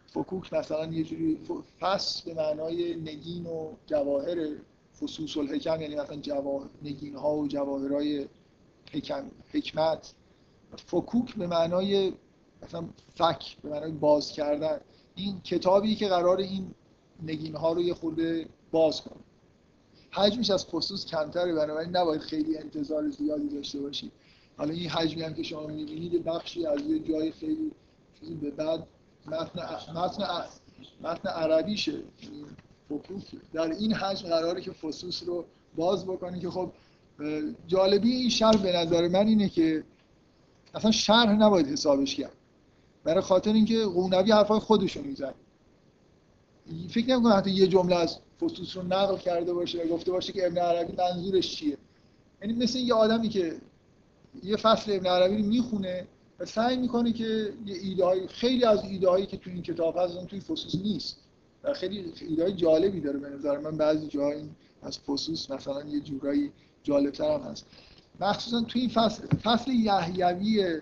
فکوک مثلا یه جوری فس به معنای نگین و جواهر فسوس الحکم یعنی مثلا جواهر نگین ها و جواهرهای حکم، حکمت. فکوک به معنای مثلا فک به معنای باز کردن. این کتابی که قرار این نگین ها رو یه خورده باز کنه حجمش از خصوص کمتره بنابراین نباید خیلی انتظار زیادی داشته باشید حالا این حجمی هم که شما می‌بینید بخشی از یه جای خیلی چیزی به بعد متن متن متن عربیشه. در این حجم قراره که فسوس رو باز بکنی که خب جالبی این شرح به نظر من اینه که اصلا شرح نباید حسابش کرد. برای خاطر اینکه قونوی حرفای خودشون میزن فکر نمی‌کنم حتی یه جمله از فسوس رو نقل کرده باشه و گفته باشه که ابن عربی منظورش چیه. یعنی مثل یه آدمی که یه فصل ابن عربی رو می‌خونه و سعی می‌کنه که یه ایده های خیلی از ایده هایی که تو این کتاب هست توی فسوس نیست. و خیلی ایده های جالبی داره به نظر من. بعضی جاهای از فسوس مثلا یه جورایی جالبتر هم هست. مخصوصا توی این فصل فصل یحیوی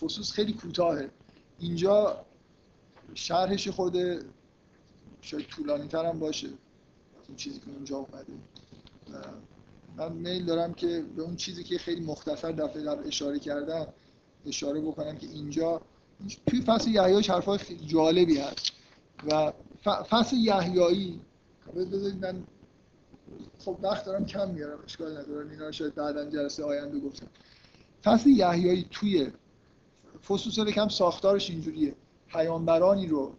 فصوص خیلی کوتاهه. اینجا شرحش خود شاید طولانی تر هم باشه. این چیزی که اونجا اومده. من میل دارم که به اون چیزی که خیلی مختصر دفعه قبل اشاره کردم اشاره بکنم که اینجا توی فصل یحیایی حرفای خیلی جالبی هست. و فصل یحیایی بذارید من خب وقت دارم کم میارم اشکال ندارم اینا شاید بعدا جلسه آینده گفتم. فصل یحیایی توی فصوص کم ساختارش اینجوریه. پیامبرانی رو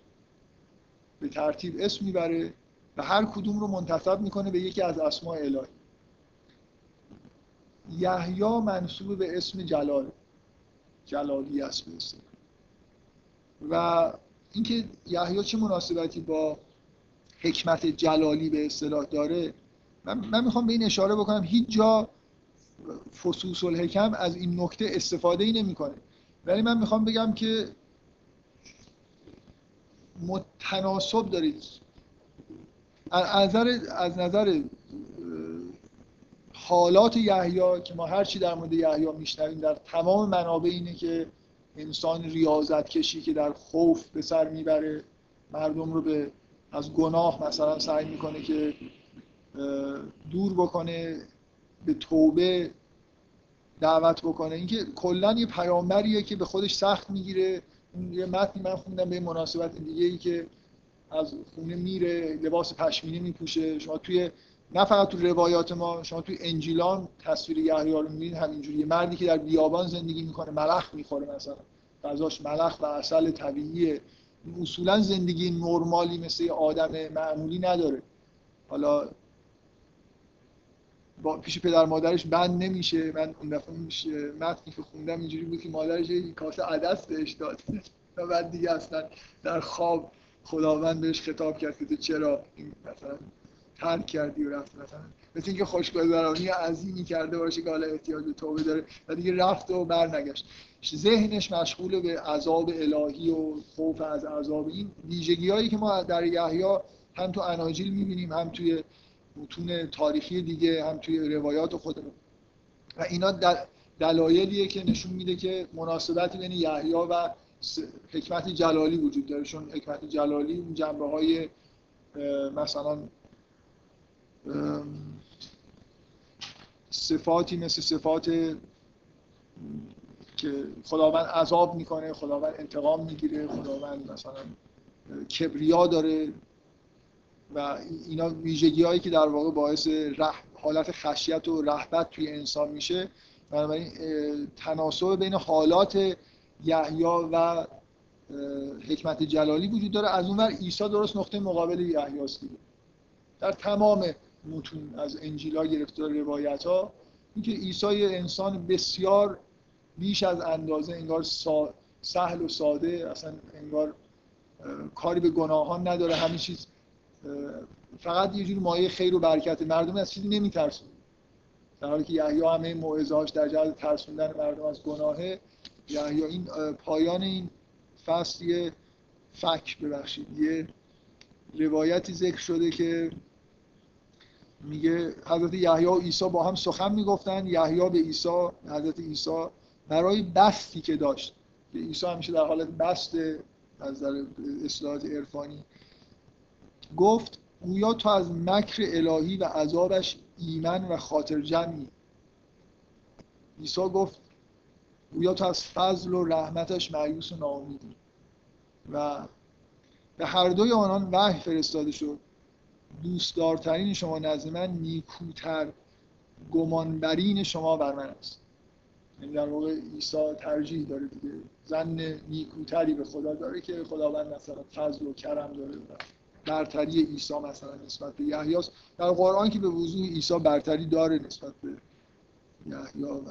به ترتیب اسم می‌بره. و هر کدوم رو منتصب می‌کنه به یکی از اسماء الهی. یحیی منصوب به اسم جلال. جلالی است به و اینکه یحیی چه مناسبتی با حکمت جلالی به اصطلاح داره من, من می‌خوام به این اشاره بکنم. هیچ جا فصوص الحکم از این نکته استفاده ای نمی‌کنه. ولی من می‌خوام بگم که متناسب دارید از نظر از نظر حالات یحیی که ما هر چی در مورد یحیی میشنویم در تمام منابع اینه که انسان ریاضت کشی که در خوف به سر می‌بره مردم رو به از گناه مثلا سعی می‌کنه که دور بکنه به توبه دعوت بکنه. اینکه کلا یه پیامبریه که به خودش سخت می‌گیره. یه متنی من خوندم به مناسبت دیگه ای که از خونه میره لباس پشمینه میپوشه. شما توی نه فقط تو روایات ما شما توی انجیلان تصویر یحیی رو می‌بینید همینجوری. مردی که در بیابان زندگی می‌کنه ملخ می‌خوره مثلا. غذاش ملخ و اصل طبیعیه. اصولا زندگی نرمالی مثل آدم معمولی نداره. حالا با پیش پدر مادرش بند نمیشه. من اون دفعه میشه متنی که خوندم اینجوری بود که مادرش کاسه عدس بهش داد. و بعد دیگه اصلا در خواب خداوند بهش خطاب کرد که چرا این مثلا ترک کردی و رفت مثلا؟ مثل اینکه خوشگذرانی عظیمی کرده باشه که حالا احتیاج به توبه داره و دیگه رفت و برنگشت. ذهنش مشغول به عذاب الهی و خوف از عذاب این ویژگی هایی که ما در یحیی هم تو اناجیل می‌بینیم هم توی متون تاریخی دیگه هم توی روایات خودمون. و اینا دلایلیه که نشون میده که مناسبتی بین یحیی و حکمت جلالی وجود داره چون حکمت جلالی اون جنبه های مثلا صفاتی مثل صفات که خداوند عذاب می‌کنه خداوند انتقام می‌گیره خداوند مثلا کبریا داره و اینا ویژگی هایی که در واقع باعث رح... حالت خشیت و رحبت توی انسان میشه. بنابراین تناسب بین حالات یحیی و حکمت جلالی وجود داره. از اونور عیسی درست نقطه مقابل یحیی است دیگه. در تمام متون از انجیل ها گرفته روایت ها اینکه عیسی انسان بسیار بیش از اندازه انگار سهل و ساده اصلا انگار کاری به گناهان نداره همه چیز فقط یه جور مایه خیر و برکت. مردم از چیزی نمیترسون در حالی که یحیی همه موعظه‌اش در جهت ترسوندن مردم از گناهه. یحیی این پایان این فصل یه فک ببخشید یه روایتی ذکر شده که میگه حضرت یحیی و عیسی با هم سخن می‌گفتن. یحیی به عیسی حضرت عیسی برای بستی که داشت. که عیسی همیشه در حالت بست از نظر اصلاحات عرفانی. گفت گویا تو از مکر الهی و عذابش ایمن و خاطر جمعی. عیسی گفت گویا تو از فضل و رحمتش معیوس و ناامیدی. و به هر دوی آنان وحی فرستاده شد. دوستدارترین شما نزد من نیکوتر گمانبرین شما بر من است. یعنی در واقع عیسی ترجیح داره دیگه. زن نیکوتری به خدا داره که خداوند مثلا فضل و کرم داره برتری عیسی مثلا نسبت به یحیی در قرآن که به وضوح عیسی برتری داره نسبت به یحیی و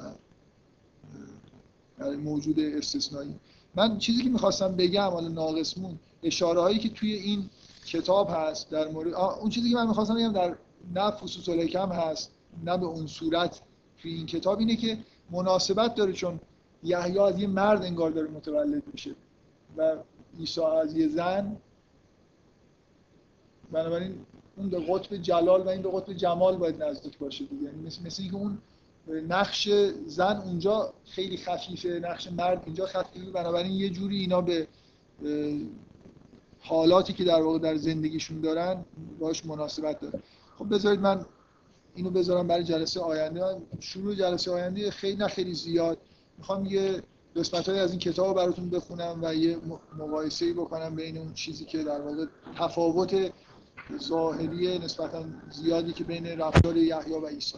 موجود استثنایی. من چیزی که می‌خواستم بگم حالا ناقصمون اشاره هایی که توی این کتاب هست در مورد اون چیزی که من می‌خواستم بگم در نه فصوص الکم هست نه به اون صورت توی این کتاب اینه که مناسبت داره چون یحیی از یه مرد انگار داره متولد میشه و عیسی از یه زن. بنابراین اون به قطب جلال و این به قطب جمال باید نزدیک باشه دیگه. یعنی مثل, مثل اینکه اون نقش زن اونجا خیلی خفیفه نقش مرد اینجا خفیفه. بنابراین یه جوری اینا به حالاتی که در واقع در زندگیشون دارن باش مناسبت داره خب بذارید من اینو بذارم برای جلسه آینده. شروع جلسه آینده خیلی نه خیلی زیاد. می‌خوام یه قسمت از این کتاب براتون بخونم و یه مقایسه بکنم بین اون چیزی که در واقع تفاوت ظاهری نسبتا زیادی که بین رفتار یحیی و عیسی